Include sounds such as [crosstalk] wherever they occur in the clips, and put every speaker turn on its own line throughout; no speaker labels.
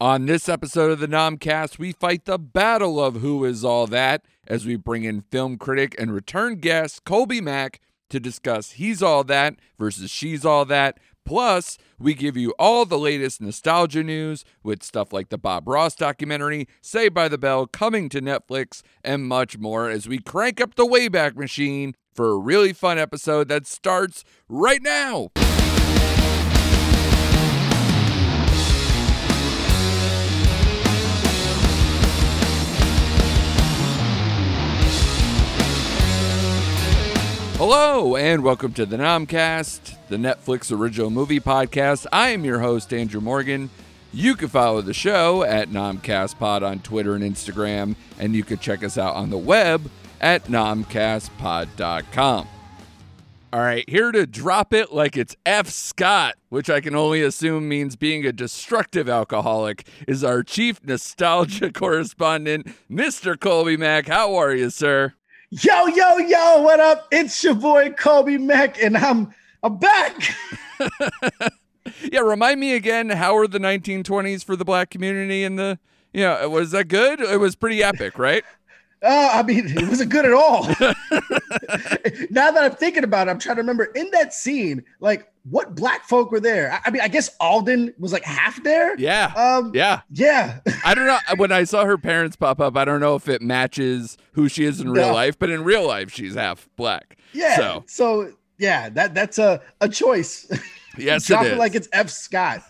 On this episode of the Nomcast, we fight the battle of who is all that as we bring in film critic and return guest Kolby Mac to discuss He's All That versus She's All That. Plus, we give you all the latest nostalgia news with stuff like the Bob Ross documentary, Saved by the Bell coming to Netflix, and much more as we crank up the Wayback Machine for a really fun episode that starts right now. Hello, and welcome to the Nomcast, the Netflix original movie podcast. I am your host, Andrew Morgan. You can follow the show at NomcastPod on Twitter and Instagram, and you can check us out on the web at NomcastPod.com. All right, here to drop it like it's F. Scott, which I can only assume means being a destructive alcoholic, is our chief nostalgia [laughs] correspondent, Mr. Kolby Mac. How are you, sir?
Yo, yo, yo, what up? It's your boy Kolby Mac, and I'm I'm back. [laughs]
yeah, remind me again, how were the 1920s for the black community and the yeah, was that good? It was pretty epic, right?
Uh, I mean, it wasn't good at all. [laughs] [laughs] now that I'm thinking about it, I'm trying to remember in that scene, like what black folk were there. I, I mean, I guess Alden was like half there.
Yeah.
Um,
yeah.
Yeah. [laughs]
I don't know. When I saw her parents pop up, I don't know if it matches who she is in real
No.
life, but in real life, she's half black.
Yeah.
So,
So, yeah, that that's a, a choice.
yes,
Drop
it
it
is.
like it's F. Scott.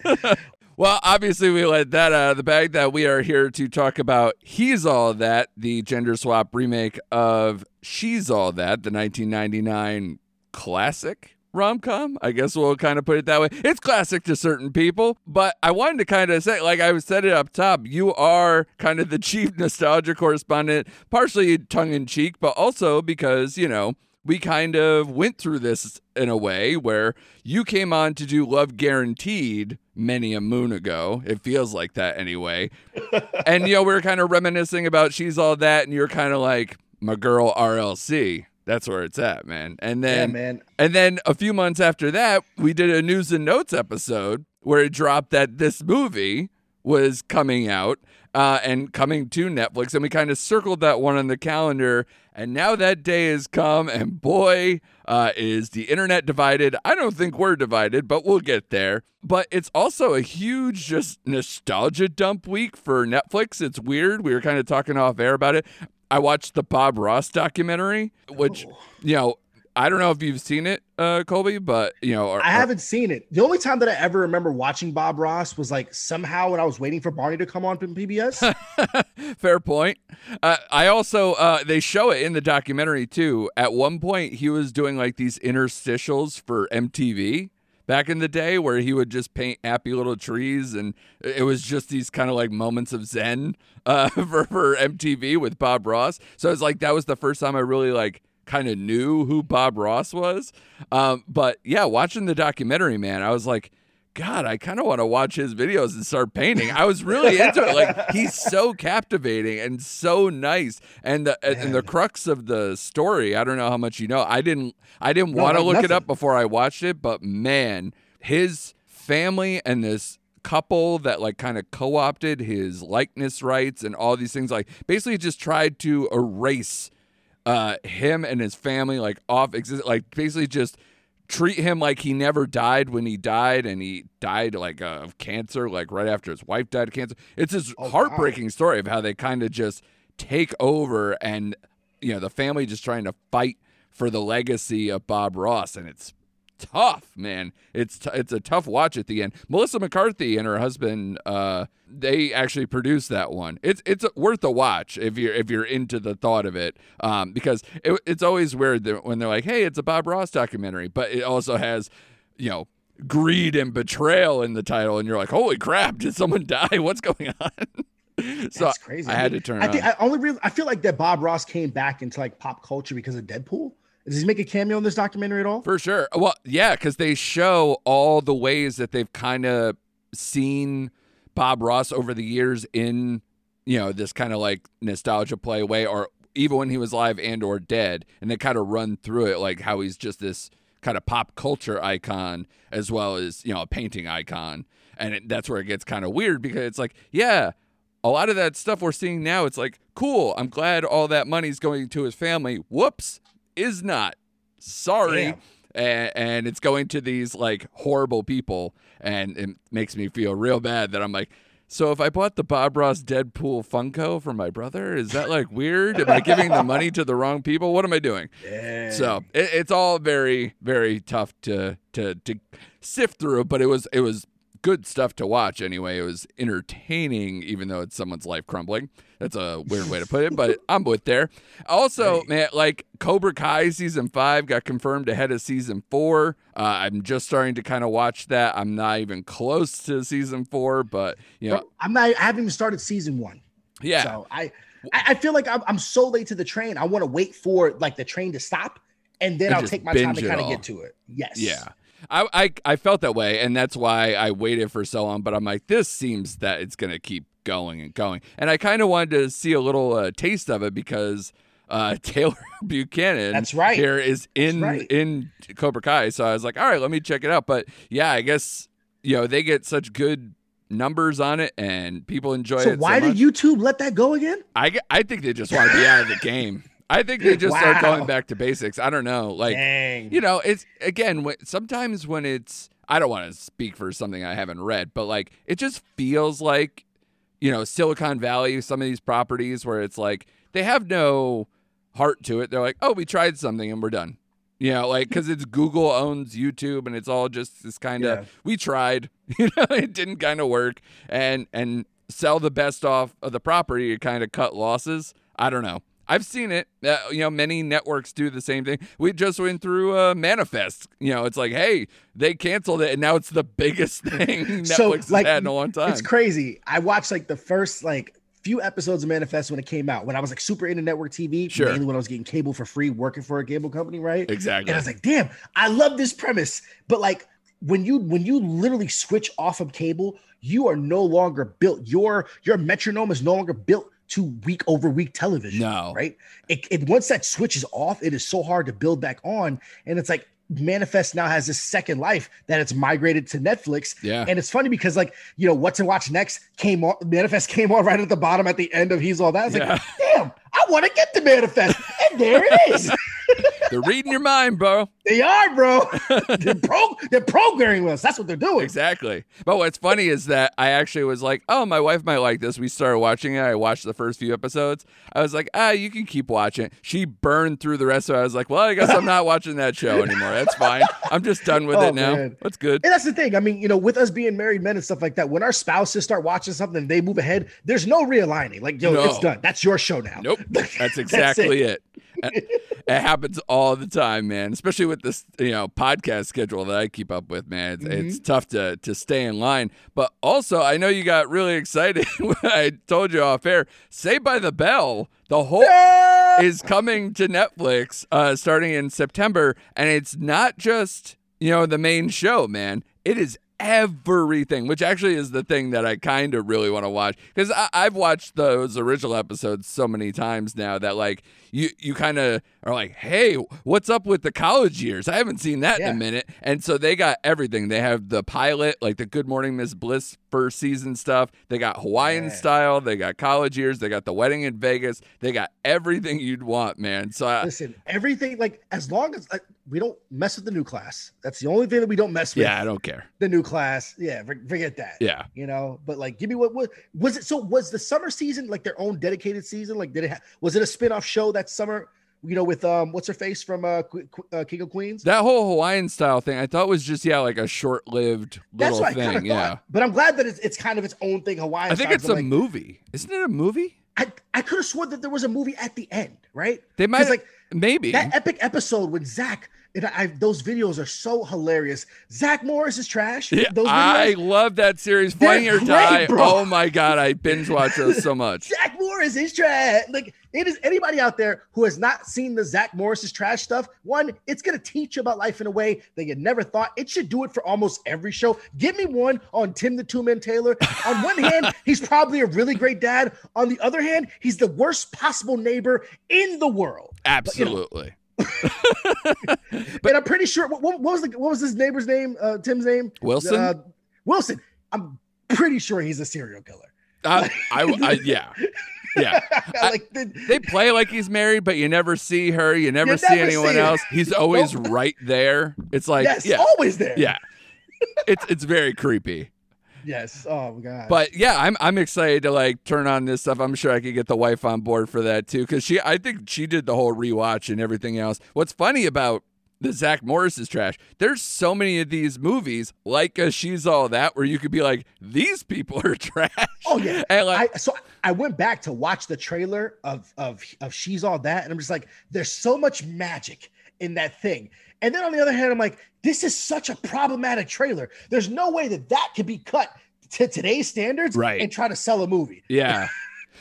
Well, obviously, we let that out of the bag that we are here to talk about He's All That, the gender swap remake of She's All That, the 1999 classic rom com. I guess we'll kind of put it that way. It's classic to certain people, but I wanted to kind of say, like I said it up top, you are kind of the [laughs] chief nostalgia correspondent, partially tongue in cheek, but also because, you know, we kind of went through this in a way where you came on to do Love Guaranteed many a moon ago. It feels like that anyway. [laughs] and, you know, we were kind of reminiscing about She's All That, and you're kind of like, my girl RLC. That's where it's at, man. And
yeah,
then,
man.
and then a few months after that, we did a news and notes episode where it dropped that this movie was coming out uh, and coming to Netflix. And we kind of circled that one on the calendar. And now that day has come. And boy, uh, is the internet divided. I don't think we're divided, but we'll get there. But it's also a huge just nostalgia dump week for Netflix. It's weird. We were kind of talking off air about it. I watched the Bob Ross documentary, which,
Oh.
you know, I don't know if you've seen it, uh, Kolby, but you know, or,
I haven't seen it. The only time that I ever remember watching Bob Ross was like somehow when I was waiting for Barney to come on from PBS. [laughs]
Fair point. Uh, I also uh, they show it in the documentary too. At one point, he was doing like these interstitials for MTV back in the day, where he would just paint happy little trees, and it was just these kind of like moments of zen uh, [laughs] for for MTV with Bob Ross. So it's like that was the first time I really like kind of knew who Bob Ross was. Um, but yeah, watching the documentary, man, I was like. God, I kind of want to watch his videos and start painting. I was really into it. Like [laughs] he's so captivating and so nice. And the and the crux of the story, I don't know how much you know. I didn't I didn't
No,
want to look it up before I watched it, but man, his family and this couple that like kind of co-opted his likeness rights and all these things like basically just tried to erase uh him and his family like off exist like basically just treat him like he never died when he died and he died like uh, of cancer like right after his wife died of cancer it's this
Oh, wow.
heartbreaking story of how they kind of just take over and you know the family just trying to fight for the legacy of bob ross and it's tough man it's t- it's a tough watch at the end melissa mccarthy and her husband uh they actually produced that one it's it's worth a watch if you're if you're into the thought of it um because it, it's always weird that when they're like hey it's a bob ross documentary but it also has you know greed and betrayal in the title and you're like holy crap did someone [laughs] die what's going on [laughs] so
That's crazy.
i had to turn
I think
on.
I only real I feel like that Bob Ross came back into like pop culture because of Deadpool. Does he make a cameo in this documentary at all?
For sure. Well, yeah, because they show all the ways that they've kind of seen Bob Ross over the years in, you know, this kind of like nostalgia play way, or even when he was alive and or dead, and they kind of run through it like how he's just this kind of pop culture icon as well as you know a painting icon and it, that's where it gets kind of weird because it's like, yeah, a lot of that stuff we're seeing now, it's like, cool. I'm glad all that money's going to his family. Whoops, is not. Sorry. And, and it's going to these like horrible people, and it makes me feel real bad that I'm like, so if I bought the Bob Ross Deadpool Funko for my brother, is that like weird? Am I giving the money to the wrong people? What am I doing?
Yeah.
So it, it's all very, very tough to to to sift through. But it was it was good stuff to watch anyway. It was entertaining, even though it's someone's life crumbling. That's a weird way to put it, but [laughs] I'm with there. Also,
Right.
man, like Cobra Kai season five got confirmed ahead of season four. Uh, I'm just starting to kind of watch that. I'm not even close to season four, but you know,
I'm not. I haven't even started season one.
yeah,
So I, I I feel like I'm, I'm so late to the train. I want to wait for like the train to stop, and then
And
I'll take my time to kind of get to it. Yes.
Yeah. I, I I felt that way, and that's why I waited for so long. But I'm like, this seems that it's gonna keep going and going, and I kind of wanted to see a little uh, taste of it because uh, [laughs] Tanner Buchanan,
That's right.
here is in
right.
in Cobra Kai. So I was like, all right, let me check it out. But yeah, I guess you know they get such good numbers on it, and people enjoy
So
it.
why
so
why
did.
YouTube let that go again?
I I think they just want to be out of the game. I think they just start
Wow.
going back to basics. I don't know, like
Dang.
you know, it's again sometimes when it's I don't want to speak for something I haven't read, but like it just feels like you know Silicon Valley, some of these properties where it's like they have no heart to it. They're like, oh, we tried something and we're done. You know, like because it's Google owns YouTube and it's all just this kind of
Yeah.
we tried. [laughs] You know, it didn't kind of work and and sell the best off of the property to kind of cut losses. I don't know. I've seen it. Uh, you know, many networks do the same thing. We just went through uh, Manifest. You know, it's like, hey, they canceled it, and now it's the biggest [laughs] thing Netflix
So,
has
like,
had in a long time.
It's crazy. I watched like the first like few episodes of Manifest when it came out when I was like super into network TV,
Sure.
mainly when I was getting cable for free working for a cable company, right?
exactly.
And I was like, damn, I love this premise. But like when you when you literally switch off of cable, you are no longer built. Your your metronome is no longer built to week over week television.
No.
Right. It, it once that switches off, it is so hard to build back on. And it's like Manifest now has this second life that it's migrated to Netflix.
yeah.
And it's funny because like, you know, what to watch next came on Manifest came on right at the bottom at the end of He's All That. I was
Yeah.
like, damn, I want to get the Manifest. And there it is. [laughs]
They're reading your mind, bro.
They are, bro. [laughs] they're pro they're programming us. That's what they're doing.
Exactly. But what's funny is that I actually was like, oh, my wife might like this. We started watching it. I watched the first few episodes. I was like, ah, you can keep watching. She burned through the rest of it. I was like, well, I guess I'm not watching that show anymore. That's fine. I'm just done with [laughs]
Oh,
it now.
man.
That's good.
And that's the thing. I mean, you know, with us being married men and stuff like that, when our spouses start watching something and they move ahead, there's no realigning. Like, yo,
No.
it's done. That's your show now.
Nope. [laughs] That's exactly it. it. [laughs] happens all the time, man. Especially with this, you know, podcast schedule that I keep up with, man. It's,
Mm-hmm.
it's tough to to stay in line. But also, I know you got really excited [laughs] when I told you off air. Saved by the Bell, the whole
Ah!
is coming to Netflix uh, starting in September, and it's not just you know the main show, man. It is everything, which actually is the thing that I kind of really want to watch because I've watched those original episodes so many times now that like you you kind of are like, hey, what's up with the college years? I haven't seen that in a minute, and so they got everything. They have the pilot, like the Good Morning Miss Bliss first season stuff. They got Hawaiian
Yeah.
style. They got college years. They got the wedding in Vegas. They got everything you'd want, man. So I,
Listen, everything like as long as like, we don't mess with the new class. That's the only thing that we don't mess with.
yeah, I don't care.
The new class. Yeah, forget that.
Yeah.
You know, but like, give me what, what was it? So was the summer season like their own dedicated season? Like, did it ha- was it a spin-off show that summer? You know, with um, what's her face from uh, Qu- uh King of Queens?
That whole Hawaiian style thing, I thought was just yeah, like a short-lived little thing. Yeah,
thought. But I'm glad that it's, it's kind of its own thing. Hawaiian.
I think it's a
like,
movie. Isn't it a movie?
I I could have sworn that there was a movie at the end, right?
They might
like
maybe.
that epic episode when Zach and I, those videos are so hilarious. Zach Morris is trash.
yeah,
those
I love that series. Flying or
great,
Die.
bro.
Oh my god, I binge watch those so much. [laughs]
Zach Morris is trash. Like it is anybody out there who has not seen the Zach Morris is trash stuff. One, it's gonna teach you about life in a way that you never thought. It should do it for almost every show. Give me one on Tim the Tool Man Taylor. On one hand, [laughs] he's probably a really great dad. On the other hand, he's the worst possible neighbor in the world.
Absolutely.
But [laughs] I'm pretty sure what, what was the what was his neighbor's name? Uh, Tim's name?
Wilson?
Uh, Wilson. I'm pretty sure he's a serial killer.
Uh, I, I, yeah, yeah. [laughs]
like the,
They play like he's married, but you never see her. You never
You
see
never
anyone
see
else. He's always
Nope.
right there. It's like,
yes,
yeah,
always there.
yeah. It's it's very creepy.
Yes. Oh my god.
But yeah, I'm I'm excited to like turn on this stuff. I'm sure I could get the wife on board for that too, because she I think she did the whole rewatch and everything else. What's funny about the Zach Morris is trash. There's so many of these movies like a She's All That where you could be like, these people are [laughs] trash.
Oh yeah.
and like
I so I went back to watch the trailer of of of She's All That, and I'm just like, there's so much magic in that thing. And then on the other hand, I'm like, this is such a problematic trailer. There's no way that that could be cut to today's standards
Right.
and try to sell a movie.
Yeah.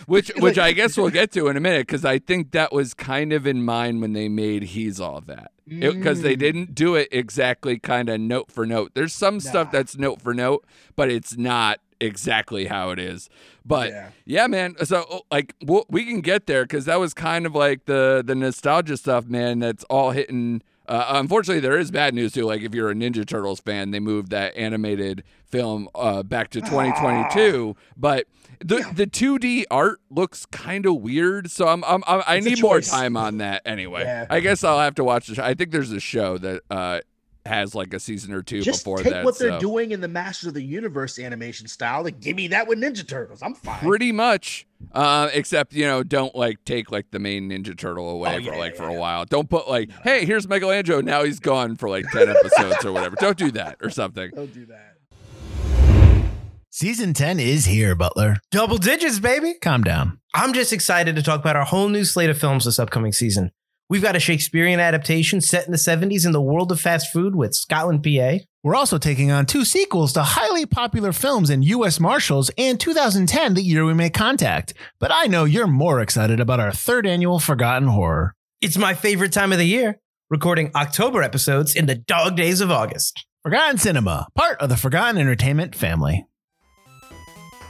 Which
It's [laughs]
which
like-
I guess we'll get to in a minute because I think that was kind of in mind when they made He's All That. Because they
Mm.
didn't do it exactly kind of note for note. There's some stuff that's note for note, but it's not exactly how it is. But yeah,
Yeah.
man. So oh, like we'll, we can get there because that was kind of like the the nostalgia stuff, man. That's all hitting. Uh, unfortunately, there is bad news too. Like if you're a Ninja Turtles fan, they moved that animated film uh, back to 2022. But the
Yeah.
the 2D art looks kind of weird, so I'm, I'm, I'm I
It's
need more time on that anyway.
Yeah.
I guess I'll have to watch the show. I think there's a show that uh, has like a season or two
Just
before
take
that.
what they're
so.
doing in the Masters of the Universe animation style and give me that with Ninja Turtles. I'm fine.
Pretty much, uh, except you know, don't like take like the main Ninja Turtle away
Oh,
for
yeah,
like
yeah,
for a
yeah.
while. Don't put like, hey, here's Michelangelo. Now he's gone for like ten [laughs] episodes or whatever. Don't do that or something.
Don't do that.
Season 10 is here, Butler.
Double digits, baby.
Calm down.
I'm just excited to talk about our whole new slate of films this upcoming season. We've got a Shakespearean adaptation set in the 70s in the world of fast food with Scotland, PA.
We're also taking on two sequels to highly popular films in U.S. Marshals and 2010, the year we Make contact. But I know you're more excited about our third annual Forgotten Horror.
It's my favorite time of the year, recording October episodes in the dog days of August.
Forgotten Cinema, part of the Forgotten Entertainment family.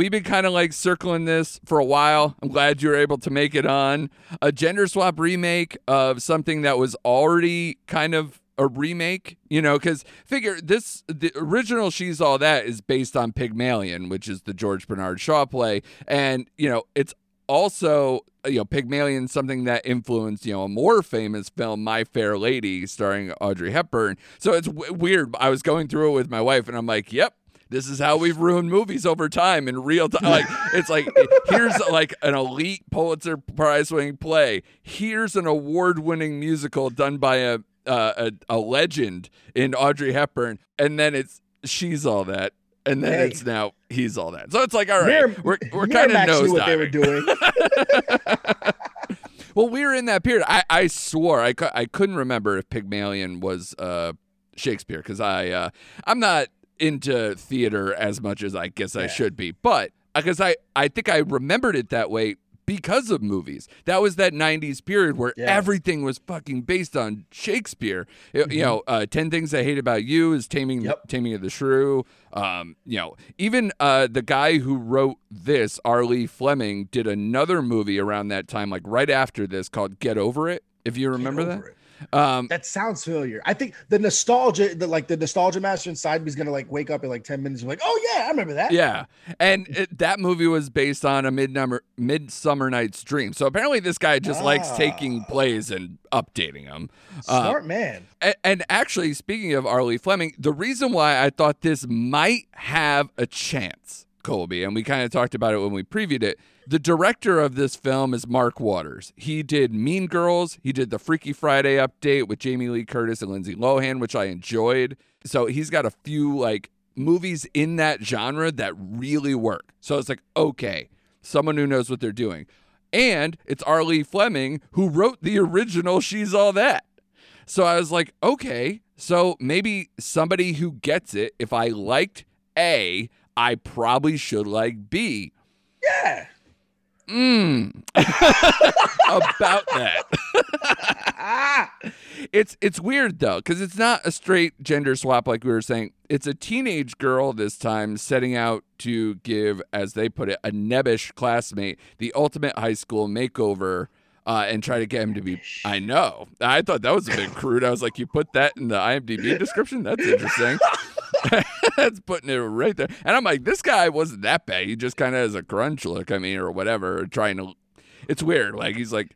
We've been kind of like circling this for a while. I'm glad you were able to make it on a gender swap remake of something that was already kind of a remake, you know, because figure this the original She's All That is based on Pygmalion, which is the George Bernard Shaw play, and you know it's also you know Pygmalion something that influenced you know a more famous film My Fair Lady starring Audrey Hepburn. So it's w- weird. I was going through it with my wife, and I'm like, yep. This is how we've ruined movies over time in real time. Like it's like here's like an elite Pulitzer Prize winning play. Here's an award winning musical done by a, uh, a a legend in Audrey Hepburn, and then it's she's all that, and then
Hey.
it's now he's all that. So it's like all right,
Mir-
we're we're kind of nose
what they were doing. [laughs]
well, we were in that period. I, I swore I, I couldn't remember if Pygmalion was uh, Shakespeare because I uh, I'm not into theater as much as I guess I should be, but because I I think I remembered it that way because of movies. That was that '90s period where
Yeah.
everything was fucking based on Shakespeare. You- You know, uh, Ten Things I Hate About You is Taming
Mm-hmm. Yep.
Taming of the Shrew. Um, you know, even uh, the guy who wrote this, R. Lee Fleming, did another movie around that time, like right after this, called Get Over It. If you remember
Get
that.
it.
Um,
That sounds familiar. I think the nostalgia, the like the nostalgia master inside me is gonna like wake up in like 10 minutes and be like, oh yeah, I remember that.
Yeah, and it, that movie was based on a midsummer Midsummer Night's Dream. So apparently, this guy just likes
Ah.
taking plays and updating them. Uh,
Smart man.
And, and actually, speaking of R. Lee Fleming, the reason why I thought this might have a chance, Kolby, and we kind of talked about it when we previewed it. The director of this film is Mark Waters. He did Mean Girls. He did the Freaky Friday update with Jamie Lee Curtis and Lindsay Lohan, which I enjoyed. So he's got a few like movies in that genre that really work. So it's like, okay, someone who knows what they're doing. And it's R. Lee Fleming who wrote the original She's All That. So I was like, okay, so maybe somebody who gets it, if I liked A, I probably should like be.
Yeah.
Mm. [laughs] About that. [laughs] It's it's weird though because it's not a straight gender swap like we were saying. It's a teenage girl this time setting out to give, as they put it, a nebbish classmate the ultimate high school makeover. Uh, and try to get him to be. I know. I thought that was a bit crude. I was like, you put that in the IMDb description? That's interesting. [laughs] [laughs] That's putting it right there. And I'm like, this guy wasn't that bad. He just kind of has a grunge look, I mean, or whatever, trying to. It's weird. Like, he's like,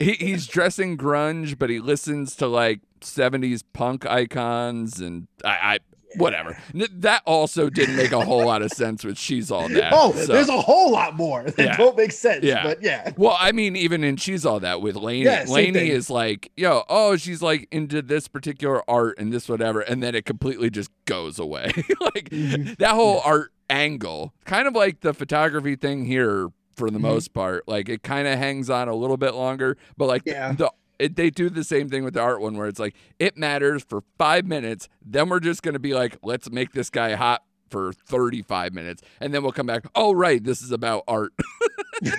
he, he's dressing grunge, but he listens to like 70s punk icons and I, I whatever. That also didn't make a whole lot of sense with She's All That.
Oh,
so-
there's a whole lot more that
Yeah.
don't make sense.
Yeah.
But yeah.
Well, I mean, even in She's All That with Laney,
Yeah, same
Laney
thing.
is like, yo, oh, she's like into this particular art and this whatever, and then it completely just goes away. [laughs] like
Mm-hmm.
that whole art angle, kind of like the photography thing here for
Mm-hmm.
the most part. Like it kind of hangs on a little bit longer, but like
Yeah.
the it, they do the same thing with the art one where it's like it matters for five minutes, then we're just gonna be like, let's make this guy hot for 35 minutes, and then we'll come back. Oh, right, this is about art. [laughs]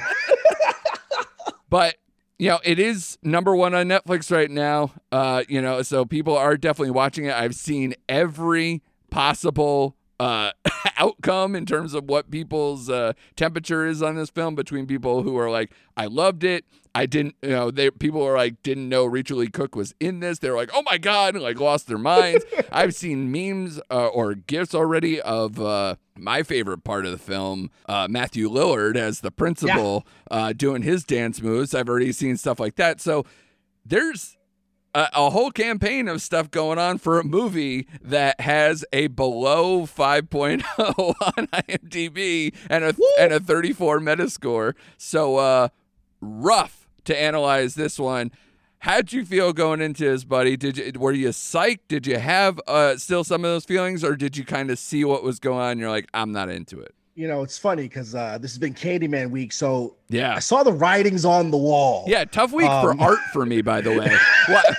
but you know it is number one on netflix right now uh you know so people are definitely watching it i've seen every possible uh [laughs] outcome in terms of what people's uh temperature is on this film between people who are like i loved it i didn't you know they people are like didn't know rachel leigh cook was in this. They're like oh my god and like lost their minds. [laughs] I've seen memes uh, or gifs already of uh my favorite part of the film uh matthew lillard as the principal uh doing his dance moves. I've already seen stuff like that. So there's a, a whole campaign of stuff going on for a movie that has a below 5.0 [laughs] on IMDb and a and a 34 Metascore. So uh rough to analyze this one. How'd you feel going into this, buddy? Did you were you psyched? Did you have uh still some of those feelings, or did you kind of see what was going on? You're like, I'm not into it.
You know, it's funny because uh, this has been Candyman week. So
Yeah.
I saw the writings on the wall.
Yeah, tough week
Um,
for art for me, by the way.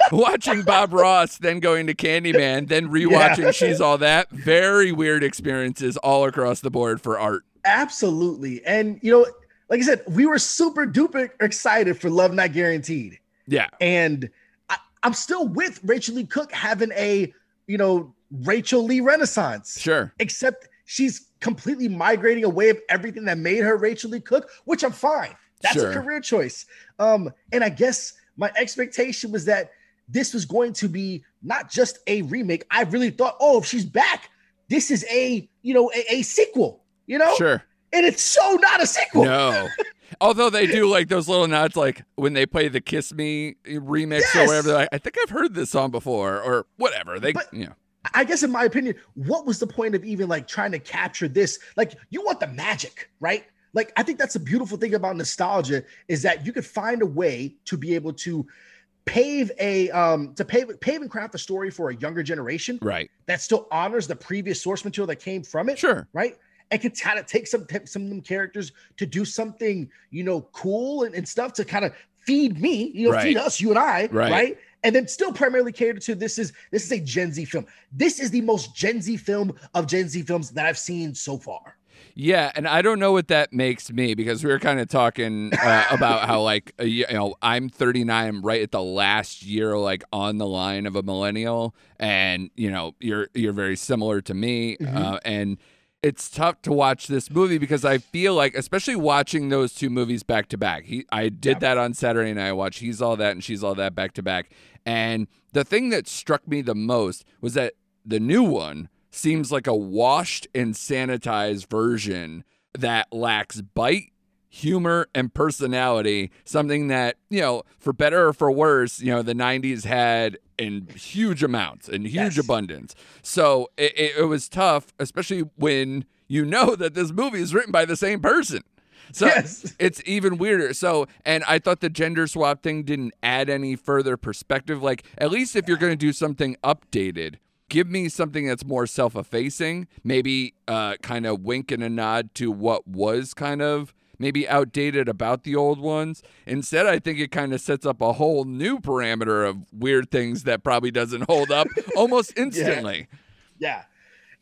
[laughs] Watching Bob Ross, then going to Candyman, then rewatching She's All That. Very weird experiences all across the board for art.
Absolutely. And, you know, like I said, we were super duper excited for Love Not Guaranteed.
Yeah,
And I, I'm still with Rachel Leigh Cook having a, you know, Rachel Leigh renaissance.
sure.
except she's completely migrating away of everything that made her Rachel Leigh Cook, which I'm fine. That's
Sure.
a career choice. Um, and I guess my expectation was that this was going to be not just a remake. I really thought, oh, if she's back, this is a you know a, a sequel. You know,
Sure.
And it's so not a sequel.
No. [laughs] Although they do like those little nods, like when they play the "Kiss Me" remix or whatever. Like, I think I've heard this song before, or whatever. They,
But-
you know,
I guess in my opinion, what was the point of even like trying to capture this? Like you want the magic, right? Like I think that's a beautiful thing about nostalgia is that you could find a way to be able to pave a um to pave pave and craft a story for a younger generation
right?
that still honors the previous source material that came from it,
Sure.
right? And can kind of take some some of them characters to do something, you know, cool and, and stuff to kind of feed me, you know, feed us, you and I,
Right.
right? And then still primarily cater to this is this is a Gen Z film. This is the most Gen Z film of Gen Z films that I've seen so far.
Yeah, and I don't know what that makes me because we were kind of talking uh, about how like uh, you know I'm 39, I'm right at the last year like on the line of a millennial, and you know you're you're very similar to me,
Mhm.
uh, and it's tough to watch this movie because I feel like, especially watching those two movies back to back. He, I did
Yeah.
that on Saturday night. I watched He's All That and She's All That back to back, and the thing that struck me the most was that the new one seems like a washed and sanitized version that lacks bite, humor, and personality. Something that, you know, for better or for worse, you know, the 90s had in huge amounts and huge
Yes.
abundance. So it, it, it was tough, especially when you know that this movie is written by the same person. So
Yes.
it's even weirder. So, and I thought the gender swap thing didn't add any further perspective. Like, at least if you're going to do something updated, give me something that's more self effacing, maybe uh, kind of wink and a nod to what was kind of maybe outdated about the old ones. Instead, I think it kind of sets up a whole new parameter of weird things that probably doesn't hold up [laughs] almost instantly.
Yeah.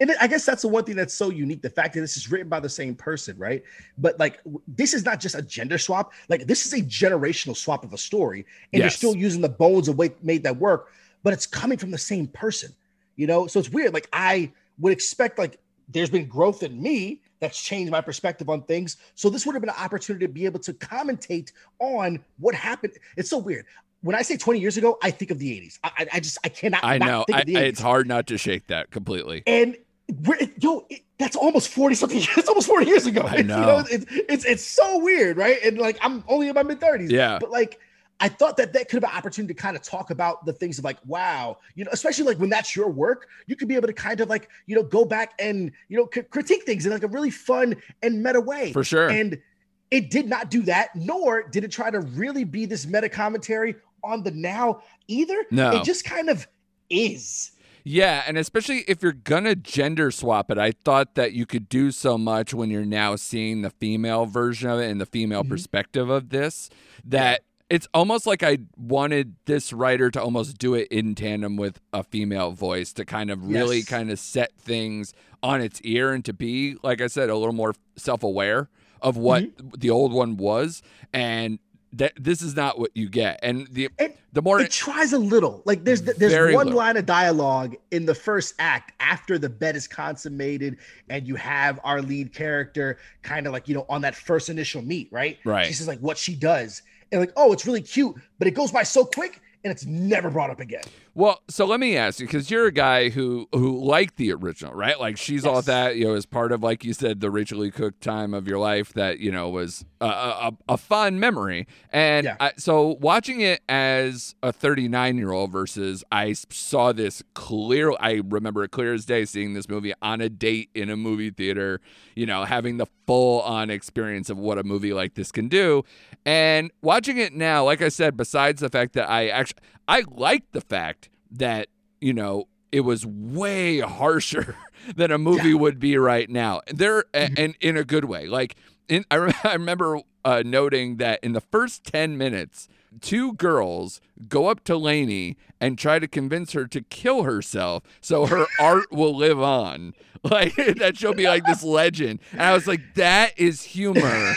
and I guess that's the one thing that's so unique. The fact that this is written by the same person, right? But like, this is not just a gender swap. Like, this is a generational swap of a story, and you're still using the bones of what made that work, but it's coming from the same person, you know? So it's weird. Like, I would expect, like, there's been growth in me that's changed my perspective on things. So this would have been an opportunity to be able to commentate on what happened. It's so weird. When I say 20 years ago, I think of the 80s. I, I- just I cannot.
I know. I,
of the
I- it's hard not to shake that completely.
And yo, it, that's almost 40 something [laughs] years. It's almost 40 years ago.
I [laughs]
You
know.
it's, it's it's so weird, right? And like I'm only in my mid 30s.
Yeah.
But like I thought that that could have been an opportunity to kind of talk about the things of like, wow, you know, especially like when that's your work, you could be able to kind of like, you know, go back and, you know, c- critique things in like a really fun and meta way.
For sure.
And it did not do that, nor did it try to really be this meta commentary on the now either.
No.
It just kind of is.
Yeah, and especially if you're gonna gender swap it, I thought that you could do so much when you're now seeing the female version of it and the female
Mhm.
perspective of this that it's almost like I wanted this writer to almost do it in tandem with a female voice to kind of really
Yes.
kind of set things on its ear and to be, like I said, a little more self-aware of what mm-hmm. the old one was and that this is not what you get. And the
And
the more
it tries a little. Like there's there's one
little.
line of dialogue in the first act after the bet is consummated, and you have our lead character kind of like you know on that first initial meet, right?
Right.
She says like what she does, and like oh it's really cute, but it goes by so quick and it's never brought up again.
Well, so let me ask you, because you're a guy who who liked the original, right? Like she's all that, you know, as part of like you said, the Rachel Leigh Cook time of your life that you know was a a, a fun memory. And
Yeah.
I, so watching it as a 39 year old versus I saw this clear. I remember it clear as day seeing this movie on a date in a movie theater. You know, having the full on experience of what a movie like this can do, and watching it now, like I said, besides the fact that I actually I like the fact that you know it was way [laughs] harsher than a movie would be right now. There a- and in a good way. Like in [laughs] I, rem- I remember uh, noting that in the first 10 minutes two girls go up to Laney and try to convince her to kill herself so her [laughs] art will live on. Like that she'll be like this legend. And I was like that is humor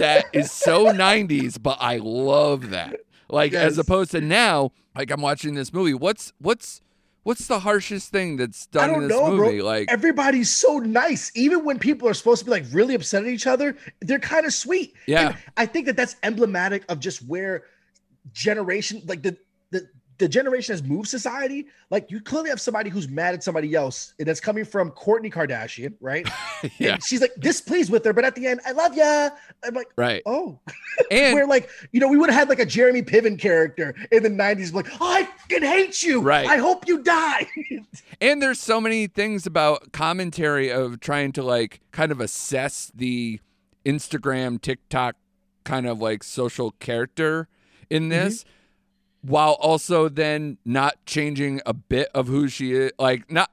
that is so 90s but I love that. Like as opposed to now like I'm watching this movie what's what's what's the harshest thing that's done in
don't
this
know,
movie
bro.
like
Everybody's so nice, even when people are supposed to be like really upset at each other. They're kind of sweet.
Yeah.
And I think that that's emblematic of just where generation, like the the generation has moved society. Like you clearly have somebody who's mad at somebody else, and that's coming from Kourtney Kardashian, right? [laughs]
yeah
And she's like displeased with her, but at the end, I love ya. I'm like,
right
oh, [laughs]
and
we're like you know we would have had like a Jeremy Piven character in the '90s, like oh, I fucking hate you.
Right.
I hope you die. [laughs]
And there's so many things about commentary of trying to like kind of assess the Instagram, TikTok kind of like social character in mm-hmm. this while also then not changing a bit of who she is. Like, not,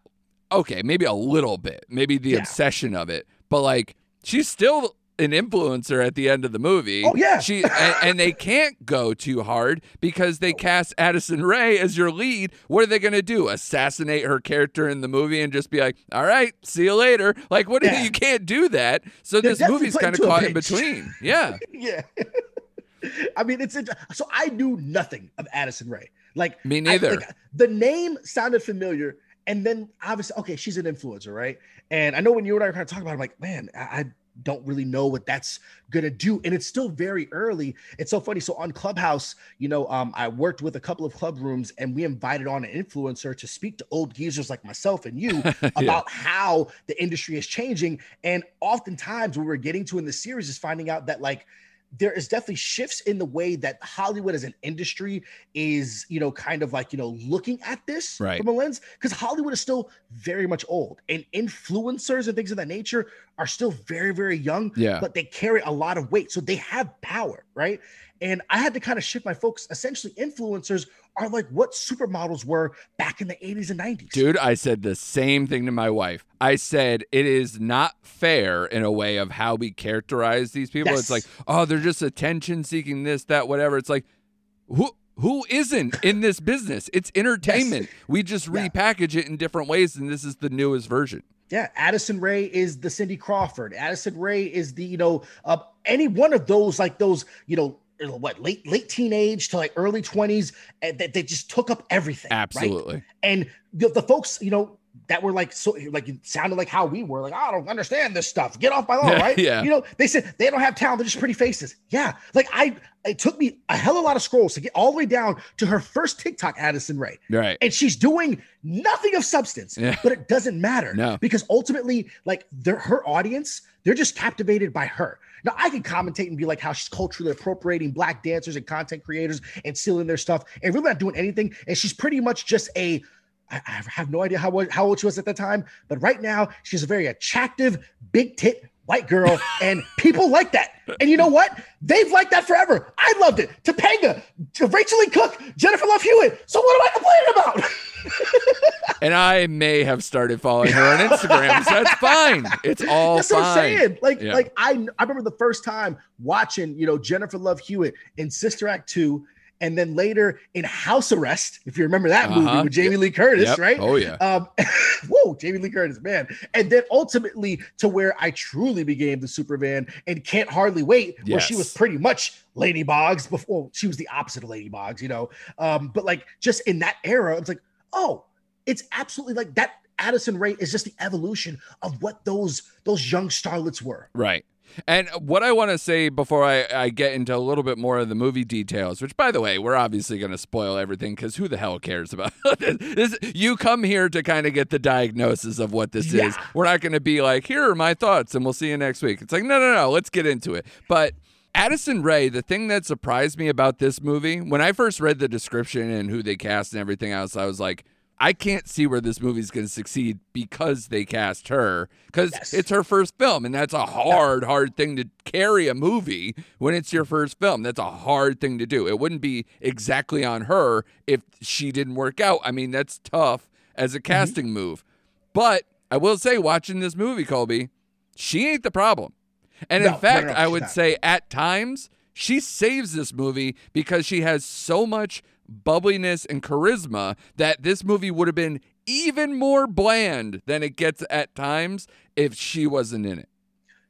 okay, maybe a little bit, maybe the
Yeah.
obsession of it, but like she's still an influencer at the end of the movie.
Oh, yeah.
She and, and they [laughs] can't go too hard because they cast Addison Rae as your lead. What are they going to do? Assassinate her character in the movie and just be like, "All right, see you later." Like what
Yeah.
you can't do that. So
They're
this movie's kind of caught in between. [laughs] Yeah.
yeah. I mean, it's int- so I knew nothing of Addison Rae. Like
Me
I-
neither.
like, the name sounded familiar, and then obviously, okay, she's an influencer, right? And I know when you and I were kind of talking about, it, I'm like, man, I, I don't really know what that's gonna do, and it's still very early. It's so funny. So on Clubhouse, you know, um, I worked with a couple of club rooms, and we invited on an influencer to speak to old geezers like myself and you [laughs] about how the industry is changing. And oftentimes, what we're getting to in the series is finding out that like there is definitely shifts in the way that Hollywood as an industry is, you know, kind of like, you know, looking at this
Right.
from a lens because Hollywood is still very much old and influencers and things of that nature are still very, very young,
Yeah.
but they carry a lot of weight. So they have power, right? And I had to kind of shift my focus. Essentially, influencers are like what supermodels were back in the 80s and 90s.
Dude, I said the same thing to my wife. I said it is not fair in a way of how we characterize these people. It's like, oh, they're just attention seeking, this, that, whatever. It's like, who who isn't in this business? It's entertainment. We just
Yeah.
repackage it in different ways, and this is the newest version.
Yeah, Addison Rae is the Cindy Crawford. Addison Rae is the you know uh, any one of those like those you know what late late teenage to like early twenties and that they just took up everything. right?
Absolutely.
And the, the folks you know that were like so like it sounded like how we were like I don't understand this stuff. Get off my lawn, right?
yeah.
You know they said they don't have talent. They're just pretty faces. Yeah, like I it took me a hell of a lot of scrolls to get all the way down to her first TikTok, Addison Rae
Right.
and she's doing nothing of substance
Yeah.
but it doesn't matter
No.
because ultimately like they're, her audience they're just captivated by her now i can commentate and be like how she's culturally appropriating black dancers and content creators and stealing their stuff and really not doing anything and she's pretty much just a I I have no idea how, how old she was at the time, but right now she's a very attractive, big tit white girl, [laughs] and people like that. And you know what? They've liked that forever. I loved it. Topanga, Rachel Leigh Cook, Jennifer Love Hewitt. So what am I complaining about? [laughs]
And I may have started following her on Instagram, so that's [laughs] fine. It's all
That's
fine.
what I'm saying. Like,
Yeah.
like I, I remember the first time watching, you know, Jennifer Love Hewitt in Sister Act two, and then later in House Arrest, if you remember that movie
Uh-huh.
with Jamie Lee Curtis,
Yep.
right?
Oh yeah.
Um, [laughs] whoa, Jamie Lee Curtis, man. And then ultimately to where I truly became the Superman and can't hardly wait, where she was pretty much Laney Boggs before well, she was the opposite of Laney Boggs, you know. Um, but like just in that era, it's like, oh, it's absolutely like that. Addison Rae is just the evolution of what those those young starlets were.
Right. And what I want to say before I, I get into a little bit more of the movie details, which by the way, we're obviously going to spoil everything because who the hell cares about [laughs] this? You come here to kind of get the diagnosis of what this
Yeah.
is. We're not going to be like, here are my thoughts and we'll see you next week. It's like, no, no, no, let's get into it. But Addison Rae, the thing that surprised me about this movie, when I first read the description and who they cast and everything else, I was like, I can't see where this movie's going to succeed because they cast her because
Yes.
it's her first film and that's a hard hard thing to carry a movie when it's your first film. That's a hard thing to do. It wouldn't be exactly on her if she didn't work out. I mean that's tough as
Mm-hmm.
a casting move. But i will say watching this movie kolby she ain't the problem. And
No,
in fact
no, no,
i would
not.
say at times she saves this movie because she has so much bubbliness and charisma that this movie would have been even more bland than it gets at times if she wasn't in it.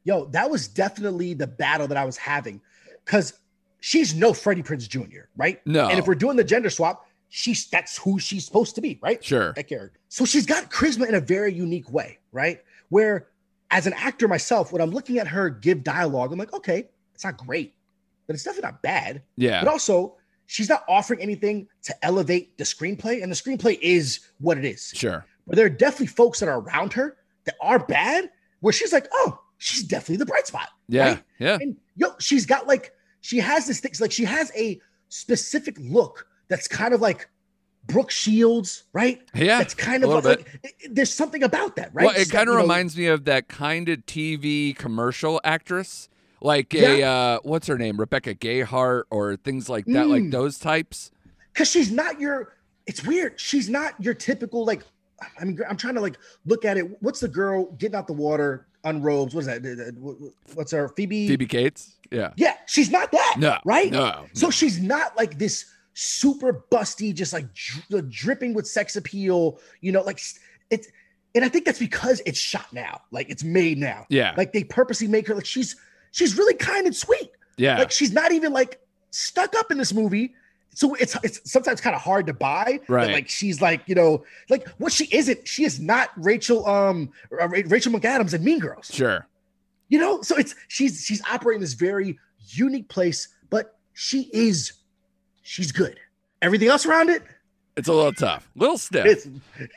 Yo, that was definitely the battle that I was having because she's no Freddie Prinze Jr., right?
No.
And if we're doing the gender swap, she's that's who she's supposed to be, right?
Sure.
That character. So she's got charisma in a very unique way, right? Where as an actor myself, when I'm looking at her give dialogue, I'm like, okay, it's not great, but it's definitely not bad.
Yeah.
But also, she's not offering anything to elevate the screenplay, and the screenplay is what it is.
Sure.
But there are definitely folks that are around her that are bad, where she's like, oh, she's definitely the bright spot.
Yeah.
right?
Yeah.
And yo, she's got like she has this thing, like she has a specific look that's kind of like Brooke Shields, right?
Yeah.
That's kind of like it- it- there's something about that, right?
Well, it kind of
you know,
reminds me of that kind of TV commercial actress, like a uh, what's her name, Rebecca Gayheart, or things like that, like
Mm.
those types.
because she's not your. It's weird. She's not your typical like. I mean, I'm trying to like look at it. What's the girl getting out the water, unrobes? What is that? What's her Phoebe?
Phoebe Cates. Yeah.
Yeah, she's not that.
No.
right?
No.
So she's not like this super busty, just like dri- dripping with sex appeal. You know, like it's. And I think that's because it's shot now, like it's made now.
Yeah.
Like they purposely make her like she's she's really kind and sweet.
yeah.
Like she's not even like stuck up in this movie. So it's it's sometimes kind of hard to buy.
Right.
like she's like you know like what she isn't. She is not Rachel um uh, Rachel McAdams and Mean Girls.
sure.
You know, so it's she's she's operating this very unique place, but she is she's good. Everything else around it,
It's a little tough, a little stiff.
it's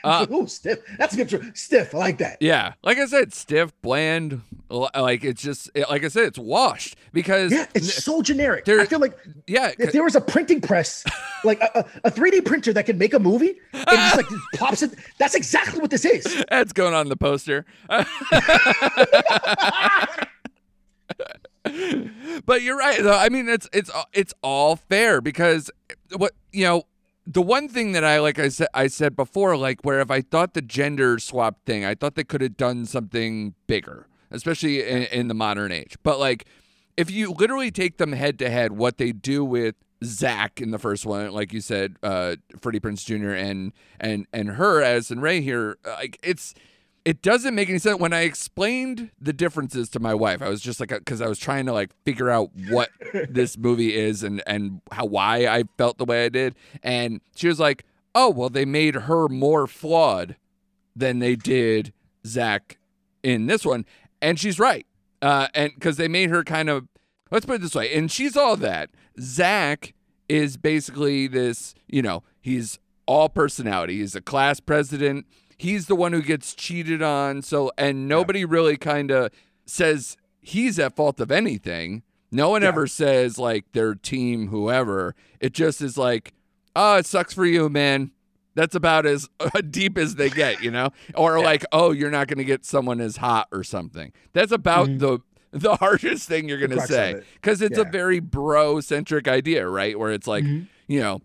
Uh, [laughs]
ooh, stiff. That's a good tr- stiff. I like that.
Yeah, like I said, stiff, bland. Like it's just, like I said, it's washed because
Yeah, it's so generic.
there-
I feel like
yeah,
if there was a printing press, [laughs] like a, a, a 3D printer that could make a movie and just like [laughs] plops it, that's exactly what this is.
that's going on the poster. but you're right. Though. I mean, it's it's it's all fair because what you know. The one thing that I like I said I said before, like where if I thought the gender swap thing, I thought they could have done something bigger, especially in, in the modern age. But like, if you literally take them head to head, what they do with Zach in the first one, like you said, uh, Freddie Prinze Jr. and and and her as and Rae here, like it's it doesn't make any sense. When i explained the differences to my wife i was just like because i was trying to like figure out what [laughs] this movie is and and how why i felt the way i did. And she was like oh well they made her more flawed than they did zach in this one. And she's right uh and because they made her kind of let's put it this way and she's all that. Zach is basically this you know he's all personality. He's a class president he's the one who gets cheated on. So, and nobody really kind of says he's at fault of anything. No one
Yeah.
ever says like their team, whoever. It just is like, oh, it sucks for you, man. That's about as [laughs] deep as they get, you know? Or like, oh, you're not going to get someone as hot or something. That's about
Mhm.
the the [laughs] harshest thing you're going to say because it's a very bro centric idea, right? Where it's like,
Mhm.
you know,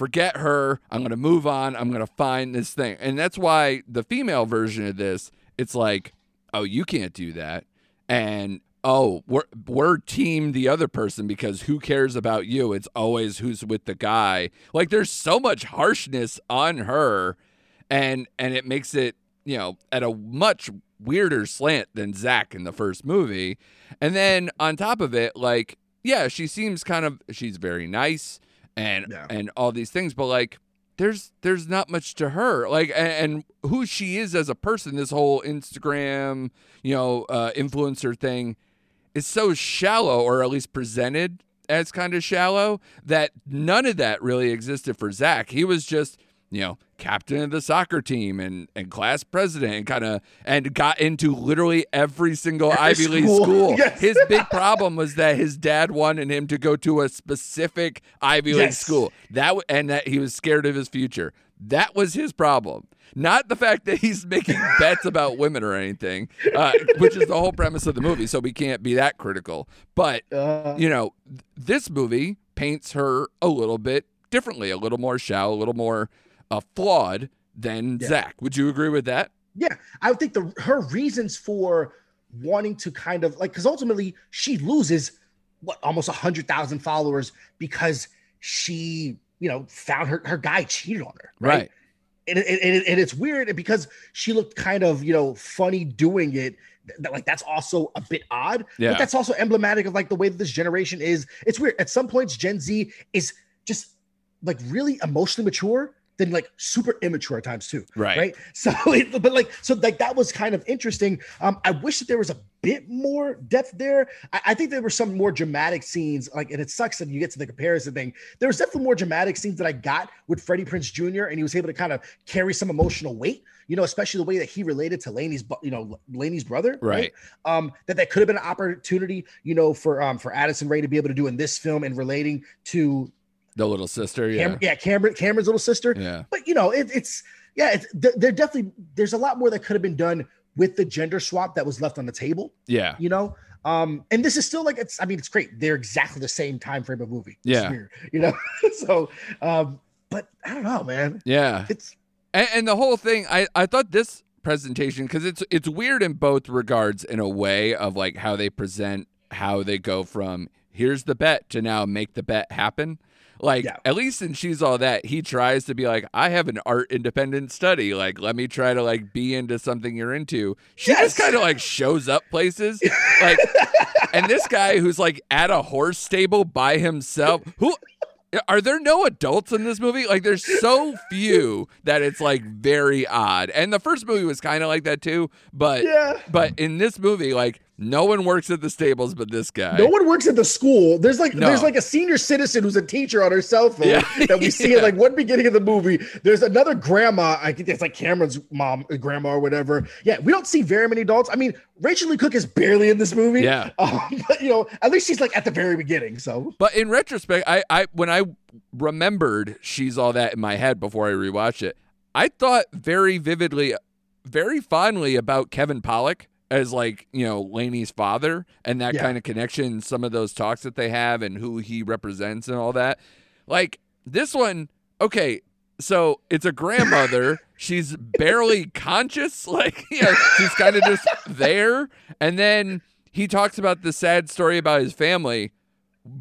forget her. I'm going to move on. I'm going to find this thing. And that's why the female version of this, it's like, oh, you can't do that. And oh, we're, we're team the other person because who cares about you? It's always who's with the guy. Like there's so much harshness on her and and it makes it, you know, at a much weirder slant than Zach in the first movie. And then on top of it, like, yeah, she seems kind of she's very nice and
Yeah.
and all these things, but like there's there's not much to her like and, and who she is as a person this whole instagram you know uh influencer thing is so shallow or at least presented as kind of shallow that none of that really existed for zach he was just you know captain of the soccer team and and class president and kind of and got into literally every single
Every
ivy league
school.
school.
Yes.
his [laughs] big problem was that his dad wanted him to go to a specific ivy league school. That and that he was scared of his future. That was his problem. Not the fact that he's making [laughs] bets about women or anything uh, which is the whole premise of the movie so we can't be that critical. But
Uh,
you know th- this movie paints her a little bit differently a little more shallow a little more uh, flawed than
Yeah.
zach. Would you agree with that?
Yeah, I would think the her reasons for wanting to kind of like because ultimately she loses what almost a hundred thousand followers because she you know found her her guy cheated on her right,
right.
And, and, and it's weird because she looked kind of you know funny doing it. That like that's also a bit odd
Yeah.
but that's also emblematic of like the way that this generation is. It's weird. At some points gen z is just like really emotionally mature then like super immature at times too
right.
right? [laughs] So it, but like so like that was kind of interesting. Um i wish that there was a bit more depth there. I, I think there were some more dramatic scenes like and it sucks that you get to the comparison thing. There was definitely more dramatic scenes that i got with freddie prinze jr and he was able to kind of carry some emotional weight you know especially the way that he related to laney's you know laney's brother
right?
Um that that could have been an opportunity you know for um for addison rae to be able to do in this film and relating to
the little sister yeah
Cam- yeah cameron cameron's little sister
yeah
but you know, it, it's yeah, it's there, there definitely there's a lot more that could have been done with the gender swap that was left on the table.
yeah
You know, um, and this is still like it's. I mean, it's great. They're exactly the same time frame of movie.
Yeah.
weird, [laughs] you know. so, um, but I don't know, man.
yeah
It's
And, and the whole thing, I, I thought this presentation because it's it's weird in both regards in a way of like how they present how they go from here's the bet to now make the bet happen. Like
Yeah.
at least in she's all that he tries to be like I have an art independent study like let me try to like be into something you're into. She
Yes.
just kind of like shows up places [laughs] like and this guy who's like at a horse stable by himself who are there no adults in this movie like there's so few that it's like very odd and the first movie was kind of like that too but
yeah.
but in this movie like no one works at the stables but this guy
No one works at the school. There's like
No.
there's like a senior citizen who's a teacher on her cell phone
Yeah. [laughs]
that we [laughs] see
Yeah.
in like one beginning of the movie. There's another grandma. I think it's like Cameron's mom, grandma, or whatever. Yeah, we don't see very many adults. I mean, Rachel Leigh Cook is barely in this movie.
Yeah. [laughs]
um, but you know, at least she's like at the very beginning. So
But in retrospect, I, I when I remembered she's all that in my head before I rewatched it, I thought very vividly, very fondly about Kevin Pollak as like you know Laney's father and that
Yeah.
kind of connection. Some of those talks that they have and who he represents and all that. Like this one, okay. So it's a grandmother. [laughs] she's barely conscious. [laughs] Like, you know, she's kind of just there. And then he talks about the sad story about his family.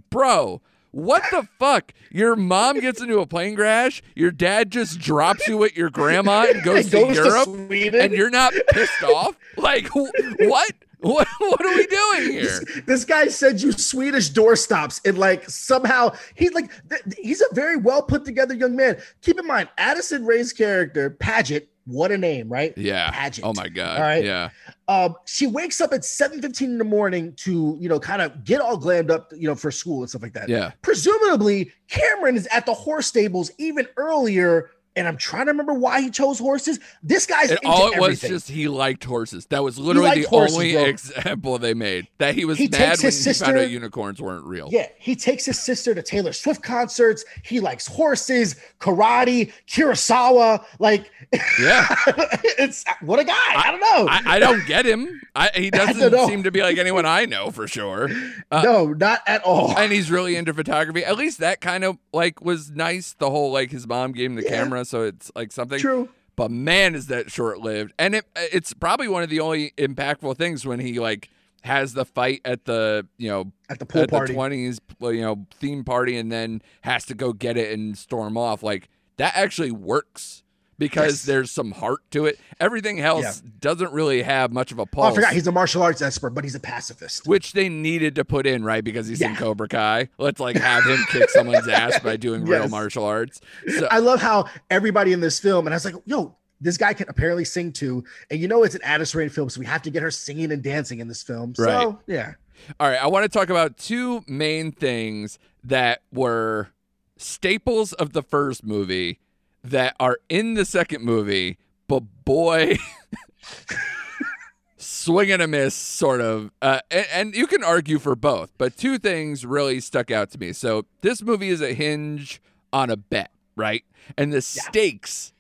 Bro, What the fuck? Your mom gets into a plane crash. Your dad just drops you at your grandma and [laughs] goes, to
goes to
Europe,
Sweden.
and you're not pissed off. Like wh- what? What? What are we doing [laughs] here?
This guy sends you Swedish doorstops, and like somehow he's like th- he's a very well put together young man. Keep in mind, Addison Rae's character Padgett. What a name, right?
Yeah.
Padgett.
Oh my god.
All right.
Yeah.
Um, she wakes up at 7:15 in the morning to, you know, kind of get all glammed up, you know, for school and stuff like that.
Yeah.
Presumably, Cameron is at the horse stables even earlier, and I'm trying to remember why he chose horses. This guy's
And
into
all it was just he liked horses. That was literally the
horses,
only
bro.
example they made. That he was
He
mad when
his
he found out
sister-
unicorns weren't real.
Yeah, he takes his sister to Taylor Swift concerts. He likes horses, karate, Kurosawa. Like, [laughs]
Yeah.
it's what a guy. I, don't know.
I, I don't get him. I, he [laughs] doesn't seem to be like anyone I know for sure. [laughs] Uh,
no, not at all. [laughs]
and he's really into photography. At least that kind of like was nice. The whole like his mom gave him the
Yeah.
camera, so it's like something.
True.
But man, is that short lived. And it it's probably one of the only impactful things when he like has the fight at the you know
At the pool
at
party.
the twenties you know theme party and then has to go get it and storm off. Like that actually works because
Yes.
there's some heart to it. Everything else
Yeah.
doesn't really have much of a pulse. Oh.
I forgot he's a martial arts expert, but he's a pacifist.
which they needed to put in, right? Because he's in Cobra Kai. Let's like have him [laughs] kick someone's ass by doing real martial arts. So,
I love how everybody in this film, and I was like, yo, this guy can apparently sing too. And you know it's an Addison Rae film, so we have to get her singing and dancing in this film. So
Right.
yeah.
all right, I want to talk about two main things that were staples of the first movie that are in the second movie, but boy. [laughs] Swing and a miss, sort of. Uh, and, and you can argue for both, but two things really stuck out to me. So, this movie is a hinge on a bet, right? And the stakes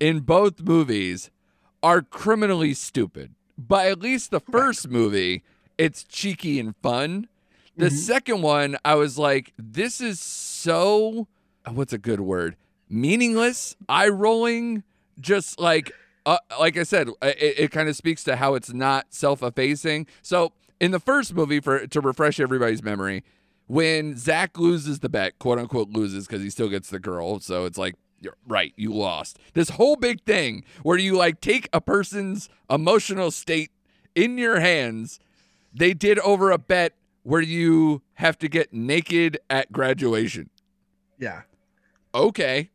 in both movies are criminally stupid. But at least the first movie, it's cheeky and fun. The second one, I was like, this is so what's a good word? Meaningless, eye rolling, just like uh, like I said, it, it kind of speaks to how it's not self-effacing. So in the first movie, for to refresh everybody's memory, when Zach loses the bet, quote unquote loses because he still gets the girl, so it's like you're right, you lost. This whole big thing where you like take a person's emotional state in your hands. They did over a bet where you have to get naked at graduation.
Yeah.
Okay.